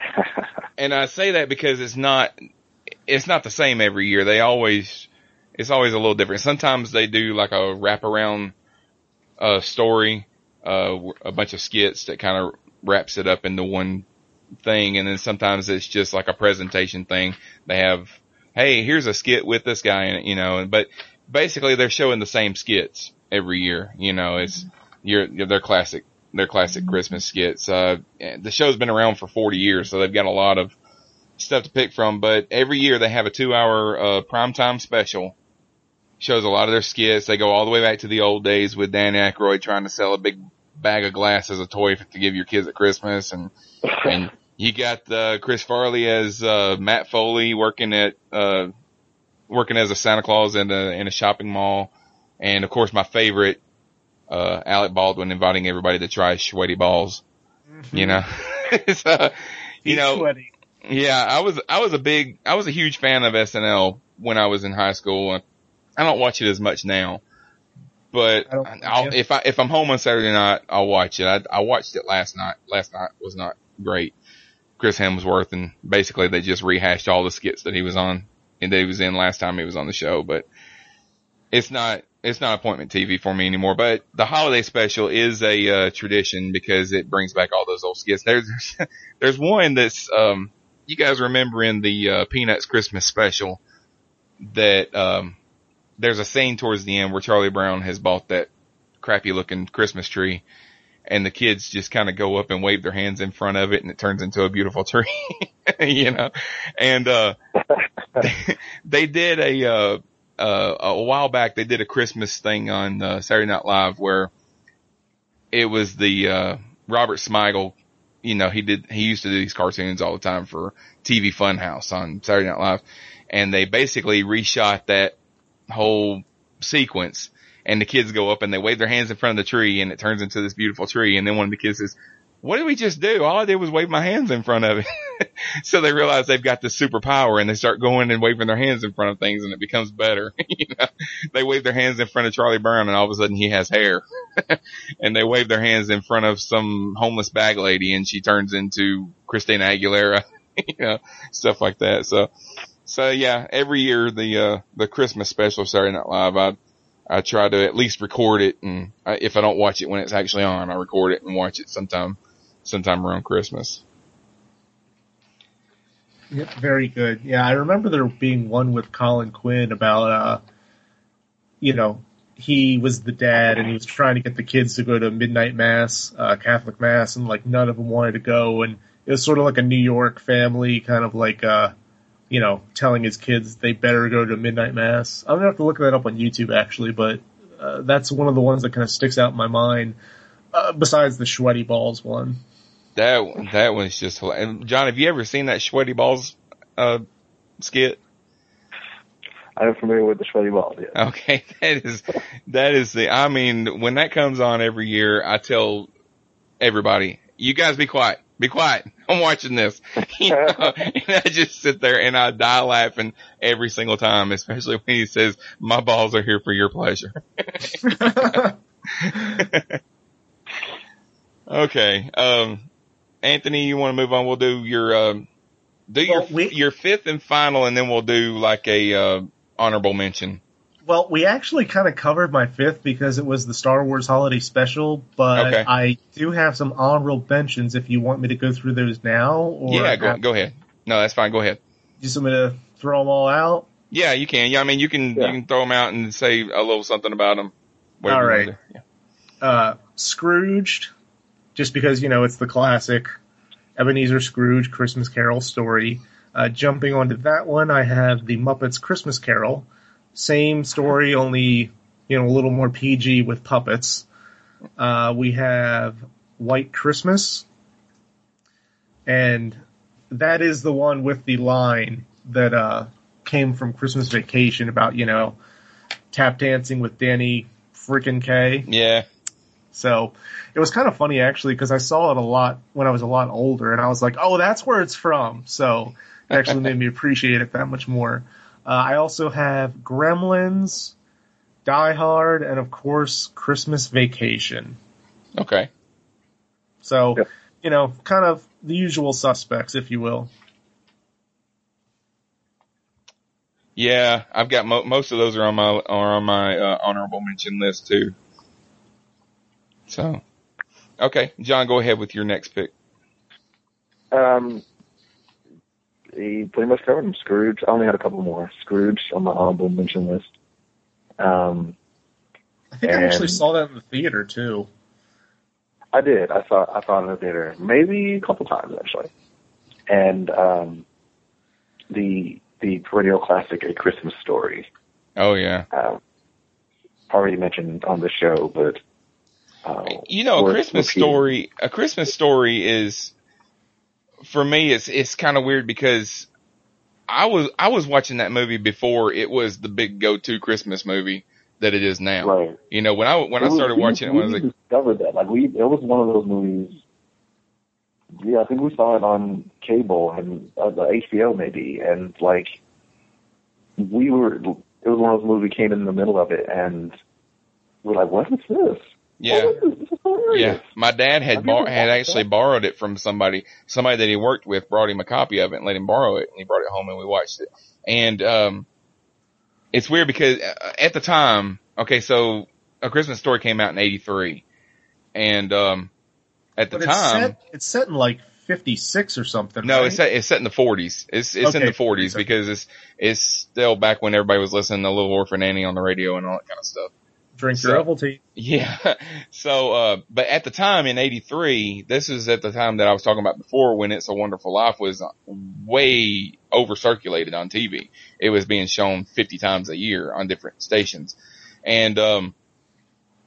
and I say that because it's not it's not the same every year. They always it's always a little different. Sometimes they do like a wraparound uh, story, uh, a bunch of skits that kind of wraps it up into one thing, and then sometimes it's just like a presentation thing. They have, hey, here's a skit with this guy it, you know, but basically they're showing the same skits every year. You know, it's you're, they're classic, they're classic Christmas skits. Uh, the show's been around for 40 years, so they've got a lot of stuff to pick from. But every year they have a two-hour uh, primetime special. Shows a lot of their skits. They go all the way back to the old days with Dan Aykroyd trying to sell a big bag of glass as a toy to give your kids at Christmas, and and you got uh, Chris Farley as uh, Matt Foley working at uh, working as a Santa Claus in a in a shopping mall, and of course my favorite, uh, Alec Baldwin inviting everybody to try sweaty balls. You know, so, you know, sweaty. yeah, I was I was a big I was a huge fan of SNL when I was in high school. I don't watch it as much now, but I I'll, if I if I'm home on Saturday night, I'll watch it. I, I watched it last night. Last night was not great. Chris Hemsworth and basically they just rehashed all the skits that he was on and that he was in last time he was on the show, but it's not it's not appointment TV for me anymore. But the holiday special is a uh, tradition because it brings back all those old skits. There's there's one that's um you guys remember in the uh, Peanuts Christmas special that um there's a scene towards the end where Charlie Brown has bought that crappy looking Christmas tree and the kids just kind of go up and wave their hands in front of it and it turns into a beautiful tree, you know, and, uh, they, they did a, uh, uh, a while back, they did a Christmas thing on, uh, Saturday Night Live where it was the, uh, Robert Smigel, you know, he did, he used to do these cartoons all the time for TV Funhouse on Saturday Night Live. And they basically reshot that whole sequence and the kids go up and they wave their hands in front of the tree and it turns into this beautiful tree. And then one of the kids says, what did we just do? All I did was wave my hands in front of it. so they realize they've got this superpower and they start going and waving their hands in front of things and it becomes better. you know, they wave their hands in front of Charlie Brown and all of a sudden he has hair and they wave their hands in front of some homeless bag lady and she turns into Christina Aguilera, you know, stuff like that. So, so yeah, every year the, uh, the Christmas special of Saturday Night Live, I, I try to at least record it and I, if I don't watch it when it's actually on, I record it and watch it sometime, sometime around Christmas. Yep, very good. Yeah, I remember there being one with Colin Quinn about, uh, you know, he was the dad and he was trying to get the kids to go to midnight mass, uh, Catholic mass, and like none of them wanted to go. And it was sort of like a New York family, kind of like, uh, you know, telling his kids they better go to midnight mass. I'm gonna have to look that up on YouTube actually, but uh, that's one of the ones that kind of sticks out in my mind. Uh, besides the sweaty balls one. That, one, that one's just hilarious. John, have you ever seen that Sweaty Balls, uh, skit? I'm familiar with the sweaty balls. Yeah. Okay, that is that is the. I mean, when that comes on every year, I tell everybody, "You guys be quiet, be quiet. I'm watching this." You know, and I just sit there and I die laughing every single time, especially when he says, "My balls are here for your pleasure." okay, um, Anthony, you want to move on? We'll do your um, do your Well, we- your fifth and final, and then we'll do like a uh, honorable mention. Well, we actually kind of covered my fifth because it was the Star Wars Holiday Special, but Okay. I do have some honorable mentions if you want me to go through those now. Or yeah, go go ahead. No, that's fine. Go ahead. Just want me to throw them all out? Yeah, you can. Yeah, I mean, you can Yeah. you can throw them out and say a little something about them. All right. Uh, Scrooged, just because, you know, it's the classic Ebenezer Scrooge Christmas Carol story. Uh, jumping onto that one, I have the Muppets Christmas Carol. Same story, only, you know, a little more PG with puppets. Uh, we have White Christmas, and that is the one with the line that uh, came from Christmas Vacation about you know tap dancing with Danny freaking Kaye. Yeah. So it was kind of funny actually because I saw it a lot when I was a lot older, and I was like, "Oh, that's where it's from." So it actually made me appreciate it that much more. Uh, I also have Gremlins, Die Hard, and of course Christmas Vacation. Okay. So you know, kind of the usual suspects, if you will. Yeah, I've got mo- most of those are on my are on my uh, honorable mention list too. So, okay, John, go ahead with your next pick. Um, he pretty much covered them. Scrooge. I only had a couple more. Scrooge on my honorable mention list. Um, I think I actually saw that in the theater too. I did. I saw. I saw it in the theater, maybe a couple times actually. And um, the the perennial classic, A Christmas Story. Oh yeah, Um, already mentioned on the show, but uh, you know, a Christmas repeating. story. A Christmas story is for me. It's it's kind of weird because I was I was watching that movie before it was the big go to Christmas movie that it is now. Right. You know, when I when I started we- watching it, we I was like, discovered that. Like we, it was one of those movies. Yeah, I think we saw it on cable and uh, the HBO maybe, and like we were. It was one of those movies. Came in the middle of it, and we're like, "What is this? Yeah. What is this? This is hilarious." Yeah, my dad had Have bar- had actually that? borrowed it from somebody. Somebody that he worked with brought him a copy of it and let him borrow it, and he brought it home and we watched it. And um, it's weird because uh, at the time, okay, so a Christmas Story came out in '83, and um, at the But it's time, set, it's set in like 56 or something. no, right? it's set, it's set in the 40s. It's it's in the 40s okay. because it's it's still back when everybody was listening to Little Orphan Annie on the radio and all that kind of stuff. Drink So- your Ovaltine. Yeah. So, uh, but at the time in 83, this is at the time that I was talking about before when It's a Wonderful Life was way over circulated on TV. It was being shown 50 times a year on different stations. And, um,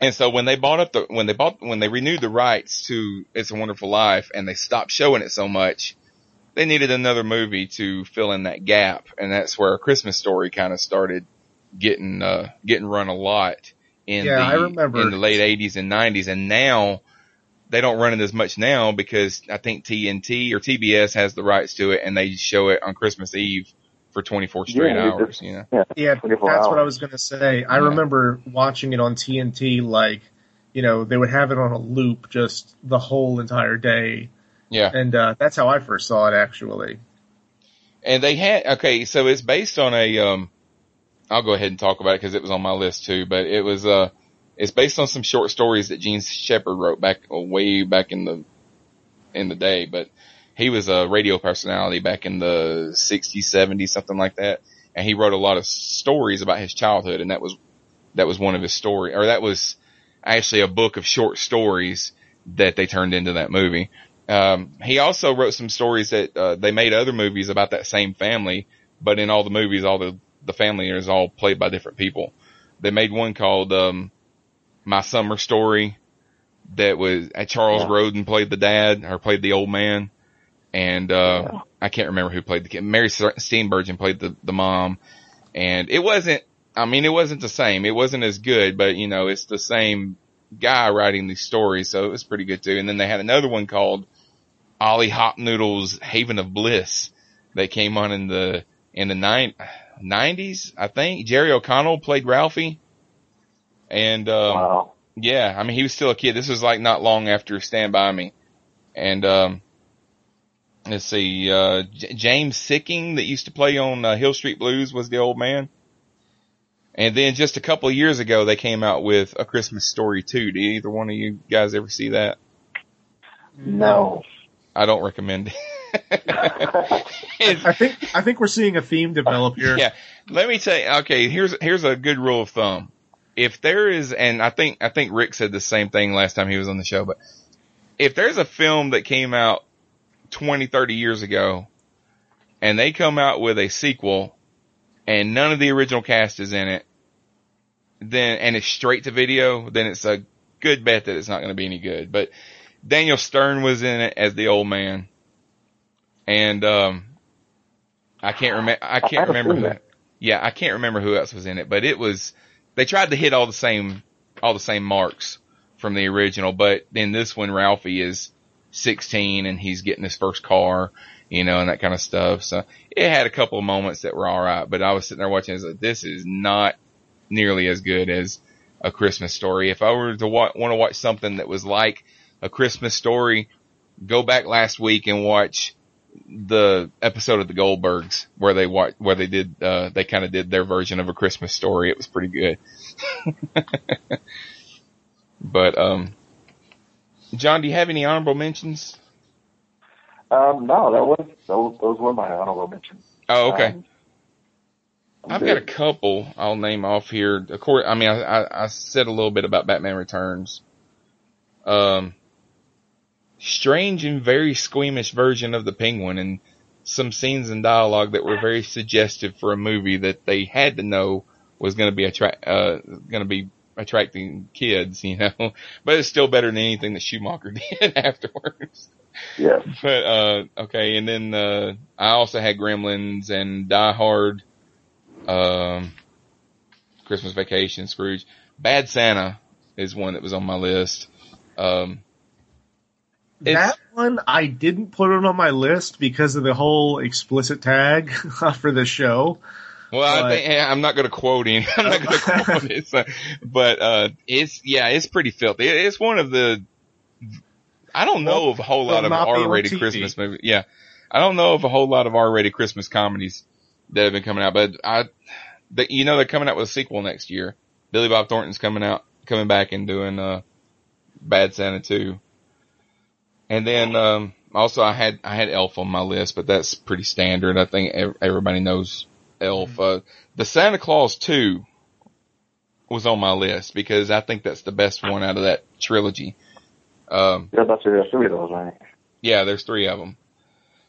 and so when they bought up the, when they bought, when they renewed the rights to It's a Wonderful Life and they stopped showing it so much, they needed another movie to fill in that gap. And that's where A Christmas Story kind of started getting, uh, getting run a lot in Yeah, the, I remember. in the late 80s and 90s. And now they don't run it as much now because I think TNT or TBS has the rights to it and they show it on Christmas Eve for 24 straight Yeah, it- hours, you know? Yeah, Yeah, that's 24 what I was going to say. I Yeah. remember watching it on TNT, like, you know, they would have it on a loop just the whole entire day. Yeah. And uh, that's how I first saw it, actually. And they had, okay, so it's based on a, um, I'll go ahead and talk about it because it was on my list too, but it was, uh, it's based on some short stories that Jean Shepherd wrote back, uh, way back in the, in the day, but he was a radio personality back in the 60s, 70s, something like that. And he wrote a lot of stories about his childhood and that was, that was one of his story, or that was actually a book of short stories that they turned into that movie. Um, he also wrote some stories that, uh, they made other movies about that same family, but in all the movies, all the, the family is all played by different people. They made one called, um, My Summer Story that was, uh, Charles Yeah. Grodin played the dad or played the old man. And, uh, Yeah. I can't remember who played the kid. Mary Steenburgen played the, the mom. And it wasn't, I mean, it wasn't the same. It wasn't as good, but you know, it's the same guy writing these stories. So it was pretty good too. And then they had another one called Ollie Hopnoodle's Haven of Bliss that came on in the, in the nine, 90s, I think. Jerry O'Connell played Ralphie. And, um, Wow. yeah, I mean, he was still a kid. This was like not long after Stand By Me. And, um, let's see, uh, J- James Sikking that used to play on uh, Hill Street Blues was the old man. And then just a couple of years ago, they came out with A Christmas Story 2. Did either one of you guys ever see that? No. I don't recommend it. I think I think we're seeing a theme develop here. Yeah. Let me tell you, okay, here's, here's a good rule of thumb. If there is, and I think, I think Rick said the same thing last time he was on the show, but if there's a film that came out 20, 30 years ago and they come out with a sequel and none of the original cast is in it, then, and it's straight to video, then it's a good bet that it's not going to be any good. But Daniel Stern was in it as the old man, and um, I can't remember. I can't remember who. Yeah, I can't remember who else was in it, but it was. They tried to hit all the same, all the same marks from the original, but in this one, Ralphie is 16 and he's getting his first car, you know, and that kind of stuff. So it had a couple of moments that were all right, but I was sitting there watching. I was like, this is not nearly as good as a Christmas story. If I were to wa- want to watch something that was like a Christmas story, go back last week and watch the episode of the Goldbergs where they watch, where they did, uh, they kind of did their version of a Christmas story. It was pretty good. but, um, John, do you have any honorable mentions? Um, no, that was those, those were my honorable mentions. Oh, okay. Um, I've good. got a couple I'll name off here. Of course, I mean, I, I, I said a little bit about Batman Returns. Um, strange and very squeamish version of the Penguin, and some scenes and dialogue that were very suggestive for a movie that they had to know was going to be attract, uh, going to be attracting kids, you know. But it's still better than anything that Schumacher did afterwards. Yeah. But uh okay, and then uh I also had Gremlins and Die Hard, um Christmas Vacation, Scrooge. Bad Santa is one that was on my list. Um That one I didn't put it on my list because of the whole explicit tag for the show. Well, I But- think eh, I'm not going to quote him. I'm not going to quote it. So, but uh, it's yeah, it's pretty filthy. It- It's one of the. I don't know of a whole lot of not be on R-rated Christmas movies. Yeah, I don't know of a whole lot of R-rated Christmas comedies that have been coming out. But I, the, you know, they're coming out with a sequel next year. Billy Bob Thornton's coming out, coming back and doing uh, Bad Santa 2. And then um, also I had I had Elf on my list, but that's pretty standard. I think everybody knows Elf. Uh, the Santa Claus 2 was on my list because I think that's the best one out of that trilogy. Um, Yeah, that's there's three of those, right? yeah, there's three of them.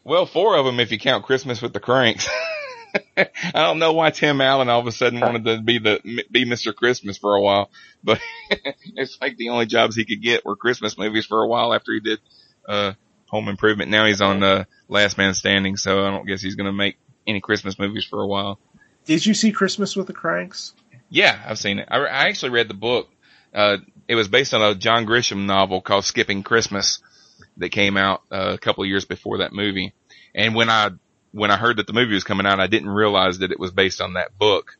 Well, four of them if you count Christmas with the Cranks. I don't know why Tim Allen all of a sudden wanted to be the be Mr. Christmas for a while, but it's like the only jobs he could get were Christmas movies for a while after he did uh Home Improvement. Now he's on uh, Last Man Standing, so I don't guess he's gonna make any Christmas movies for a while. Did you see Christmas with the Cranks? Yeah, I've seen it. I, I actually read the book. Uh, it was based on a John Grisham novel called Skipping Christmas that came out uh, a couple of years before that movie. And when I when I heard that the movie was coming out, I didn't realize that it was based on that book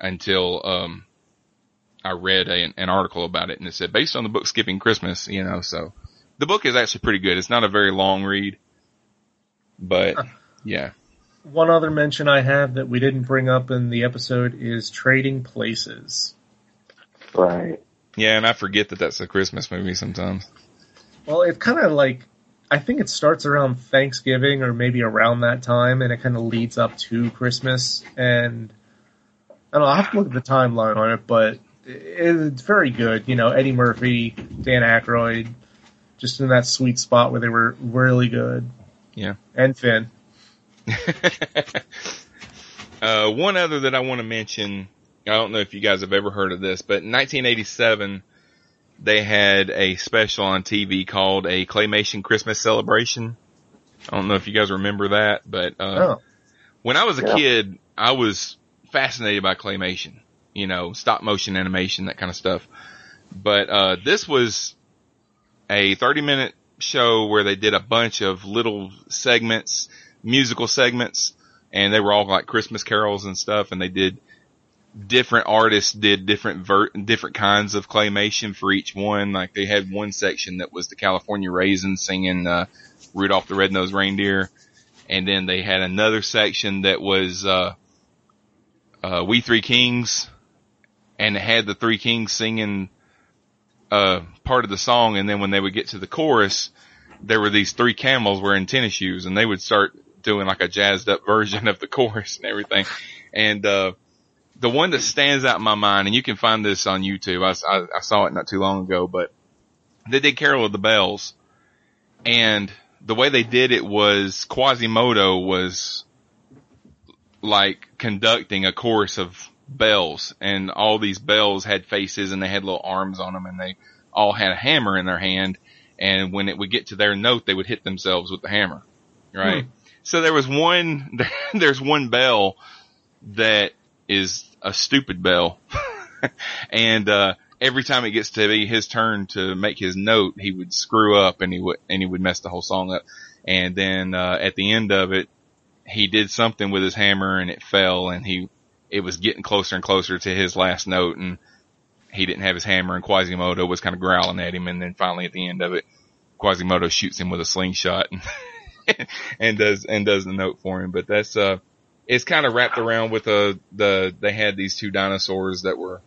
until um, I read a, an article about it, and it said based on the book Skipping Christmas. You know, so the book is actually pretty good. It's not a very long read, but yeah. One other mention I have that we didn't bring up in the episode is Trading Places. Right. Yeah, and I forget that that's a Christmas movie sometimes. Well, it kind of like I think it starts around Thanksgiving or maybe around that time, and it kind of leads up to Christmas. And I don't know. I have to look at the timeline on it, but it's very good. You know, Eddie Murphy, Dan Aykroyd, just in that sweet spot where they were really good. Yeah. And Finn. uh, one other that I want to mention, I don't know if you guys have ever heard of this, but in 1987, they had a special on TV called a Claymation Christmas Celebration. I don't know if you guys remember that, but, uh, Oh. when I was a Yeah. kid, I was fascinated by claymation, you know, stop motion animation, that kind of stuff. But, uh, this was a 30 minute show where they did a bunch of little segments, musical segments, and they were all like Christmas carols and stuff, and they did different artists did different ver- different kinds of claymation for each one. Like they had one section that was the California Raisins singing uh, Rudolph the Red-Nosed Reindeer, and then they had another section that was uh, uh, We Three Kings, and had the Three Kings singing uh, part of the song, and then when they would get to the chorus, there were these three camels wearing tennis shoes, and they would start doing like a jazzed up version of the chorus and everything. And uh, the one that stands out in my mind, and you can find this on YouTube. I, I, I saw it not too long ago, but they did Carol of the Bells, and the way they did it was Quasimodo was like conducting a chorus of bells, and all these bells had faces and they had little arms on them, and they all had a hammer in their hand. And when it would get to their note, they would hit themselves with the hammer, right? So there was one, there's one bell that is a stupid bell, and uh, every time it gets to be his turn to make his note, he would screw up and he would and he would mess the whole song up. And then uh, at the end of it, he did something with his hammer and it fell, and he it was getting closer and closer to his last note, and he didn't have his hammer, and Quasimodo was kind of growling at him, and then finally at the end of it, Quasimodo shoots him with a slingshot and, and does and does the note for him. But that's uh, it's kind of wrapped around with uh, the they had these two dinosaurs that were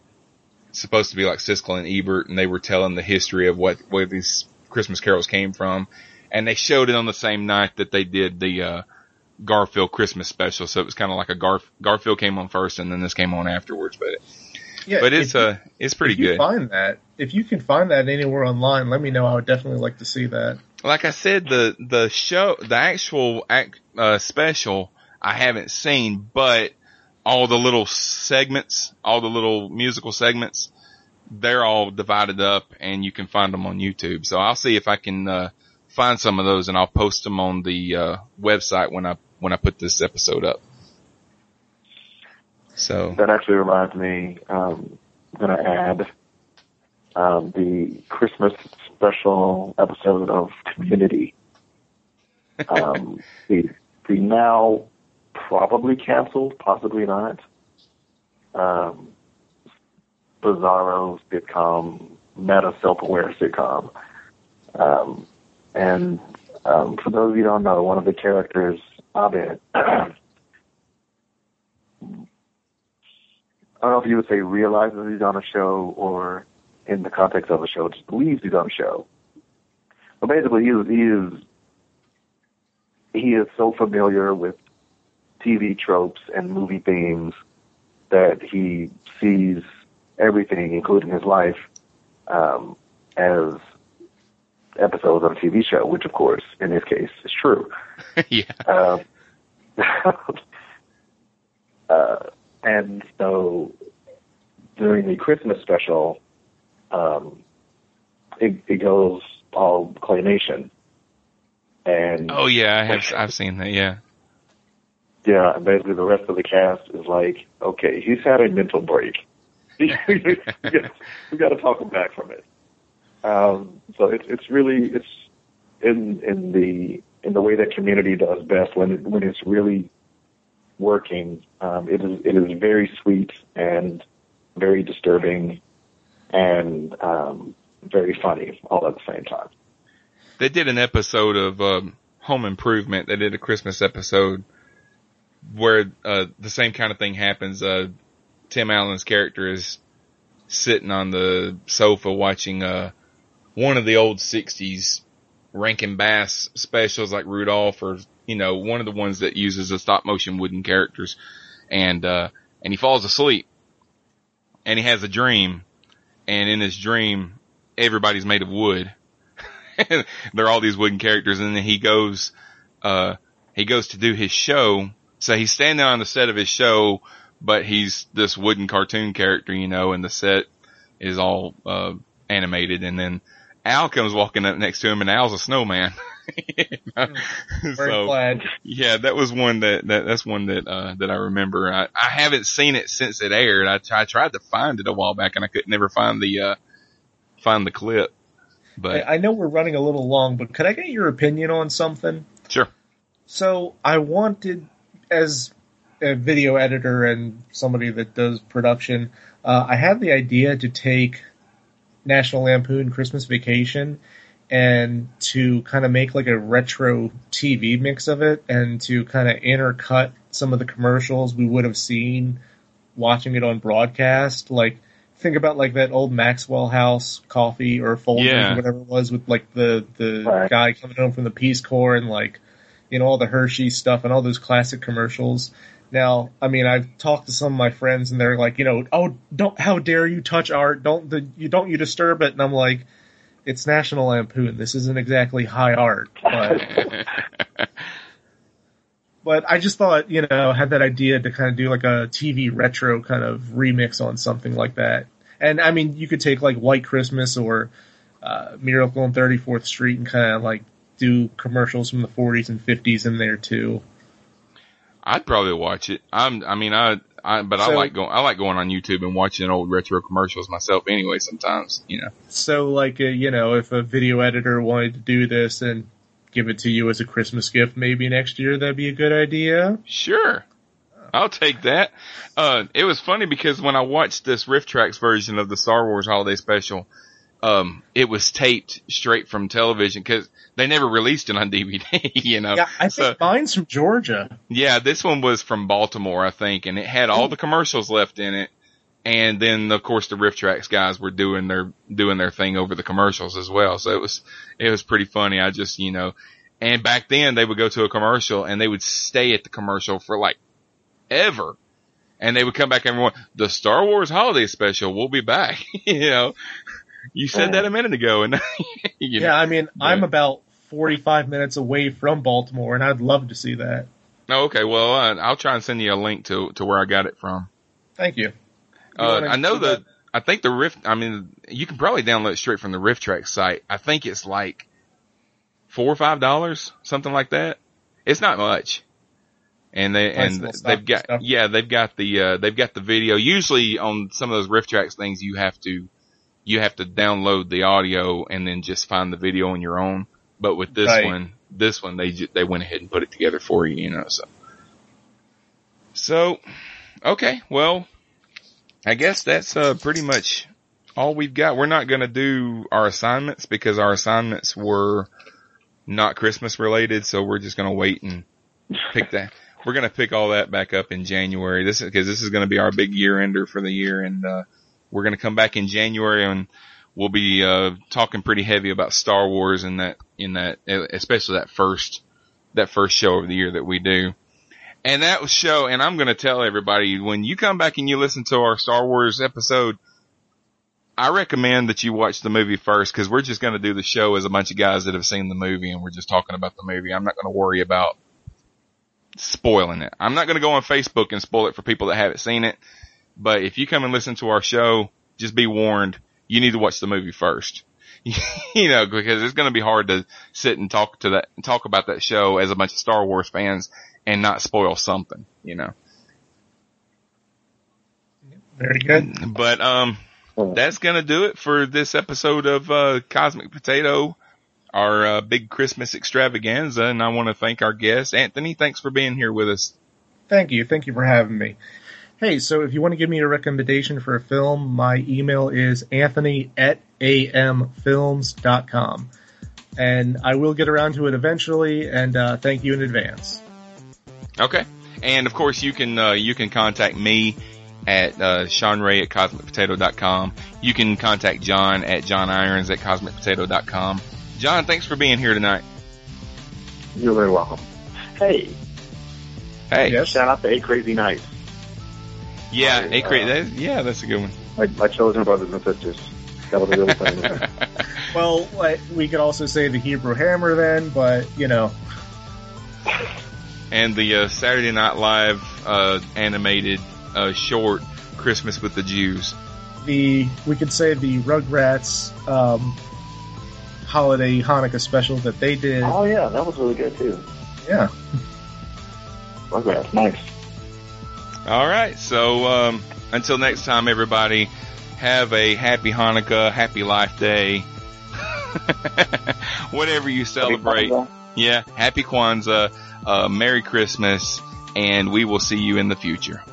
supposed to be like Siskel and Ebert, and they were telling the history of what where these Christmas carols came from, and they showed it on the same night that they did the uh, Garfield Christmas special. So it was kind of like a Garf- Garfield came on first, and then this came on afterwards. But Yeah, but it's if you- uh it's pretty if you good. Find that if you can find that anywhere online, let me know. I would definitely like to see that. like I said, the the show, the actual act, uh, special, I haven't seen, but all the little segments, all the little musical segments, they're all divided up, and you can find them on YouTube. So I'll see if I can uh, find some of those, and I'll post them on the uh, website when I when I put this episode up. So That actually reminds me, um, I'm going to add um, the Christmas special episode of Community. Um, the, the now probably canceled, possibly not, um, Bizarro sitcom, meta self-aware sitcom. Um, and um, for those of you who don't know, one of the characters, Abed, I don't know if you would say realizes he's on a show or in the context of a show, just believes he's on a show. But basically, he is, he is, he is so familiar with TV tropes and movie themes that he sees everything, including his life, um, as episodes of a TV show, which of course, in this case, is true. yeah. Um, uh, and so during the Christmas special, um, it, it goes all claymation. And oh yeah, I have I've seen that. Yeah. yeah, and basically the rest of the cast is like, okay, he's had a mental break. we got to talk him back from it. Um, so it's it's really it's in in the in the way that community does best when it, when it's really working. Um, it is it is very sweet and very disturbing and um, very funny all at the same time. They did an episode of um, Home Improvement. They did a Christmas episode where uh, the same kind of thing happens. Uh, Tim Allen's character is sitting on the sofa watching uh, one of the old '60s Rankin Bass specials, like Rudolph, or you know, one of the ones that uses the stop motion wooden characters, and uh, and he falls asleep, and he has a dream, and in his dream, everybody's made of wood. They're all these wooden characters, and then he goes, uh, he goes to do his show. So he's standing on the set of his show, but he's this wooden cartoon character, you know, and the set is all, uh, animated. And then Al comes walking up next to him and Al's a snowman. Very glad. Yeah, that was one that, that that's one that uh that I remember. I, I haven't seen it since it aired. I, I tried to find it a while back and I could never find the uh find the clip. But I, I know we're running a little long, but could I get your opinion on something? sure. So I wanted, as a video editor and somebody that does production, uh, I had the idea to take National Lampoon Christmas Vacation and to kind of make like a retro TV mix of it and to kind of intercut some of the commercials we would have seen watching it on broadcast. Like, think about like that old Maxwell House coffee or Folgers Yeah. or whatever it was with like the, the Right. guy coming home from the Peace Corps and like, you know, all the Hershey stuff and all those classic commercials. Now, I mean, I've talked to some of my friends and they're like, you know, oh, don't, how dare you touch art? Don't, the, you don't you disturb it? And I'm like, it's National Lampoon. This isn't exactly high art, but But I just thought, you know, had that idea to kind of do like a TV retro kind of remix on something like that. And I mean, you could take like White Christmas or uh, Miracle on 34th Street and kind of like do commercials from the 40s and 50s in there too. I'd probably watch it. I'm, I mean, I, I, but I like going, I like going on YouTube and watching old retro commercials myself anyway, sometimes, you know. So like, uh, you know, if a video editor wanted to do this and give it to you as a Christmas gift maybe next year, that'd be a good idea. Sure. I'll take that. Uh, it was funny because when I watched this RiffTrax version of the Star Wars Holiday Special, um, it was taped straight from television because they never released it on DVD, you know. Yeah, I think So- mine's from Georgia. Yeah, this one was from Baltimore, I think, and it had all the commercials left in it. And then, of course, the RiffTrax guys were doing their, doing their thing over the commercials as well. So it was, it was pretty funny. I just, you know, and back then they would go to a commercial and they would stay at the commercial for like ever. And they would come back and everyone, the Star Wars holiday special, we'll be back. you know, you said that a minute ago and, you know. Yeah, I mean, I'm about 45 minutes away from Baltimore, and I'd love to see that. Oh, okay. Well, uh, I'll try and send you a link to, to where I got it from. Thank you. You Uh, I know do that. I think the Rift. I mean, you can probably download it straight from the RiffTrax site. I think it's like four or five dollars, something like that. It's not much, and they and they've got stuff. yeah they've got the uh, they've got the video. Usually on some of those RiffTrax things, you have to you have to download the audio and then just find the video on your own. But with this Right. one, this one they they went ahead and put it together for you, you know. So so okay, well. I guess that's uh, pretty much all we've got. We're not going to do our assignments because our assignments were not Christmas related, so we're just going to wait and pick that. We're going to pick all that back up in January. This is because this is going to be our big year ender for the year, and uh, we're going to come back in January and we'll be uh, talking pretty heavy about Star Wars in that in that especially that first that first show of the year that we do. And that show, and I'm going to tell everybody, when you come back and you listen to our Star Wars episode, I recommend that you watch the movie first because we're just going to do the show as a bunch of guys that have seen the movie and we're just talking about the movie. I'm not going to worry about spoiling it. I'm not going to go on Facebook and spoil it for people that haven't seen it. But if you come and listen to our show, just be warned, you need to watch the movie first. you know, because it's going to be hard to sit and talk to that, talk about that show as a bunch of Star Wars fans and not spoil something, you know. Very good. But um, that's gonna do it for this episode of uh, Cosmic Potato, our uh, big Christmas extravaganza. And I want to thank our guest, Anthony. Thanks for being here with us. Thank you. Thank you for having me. Hey, so if you want to give me a recommendation for a film, my email is anthony at amfilms.com. And I will get around to it eventually, and uh, thank you in advance. Okay. And of course, you can uh, you can contact me at uh, Sean Ray at cosmicpotato.com. You can contact John at John Irons at cosmicpotato.com. John, thanks for being here tonight. You're very welcome. Hey, Hey, Yes. shout out to Eight Crazy Nights. Yeah, My, hey, uh, that, yeah, that's a good one. My, my children brothers and sisters. That was a really funny movie. Well, we could also say the Hebrew Hammer then, but, you know, and the uh, Saturday Night Live uh, animated uh, short Christmas with the Jews. the we could say the Rugrats um, holiday Hanukkah special that they did. Oh yeah, that was really good too. Yeah. Rugrats, nice. All right, so um, until next time, everybody, have a happy Hanukkah, happy Life Day, whatever you celebrate. Kwanzaa. yeah, happy Kwanzaa, uh, Merry Christmas, and we will see you in the future.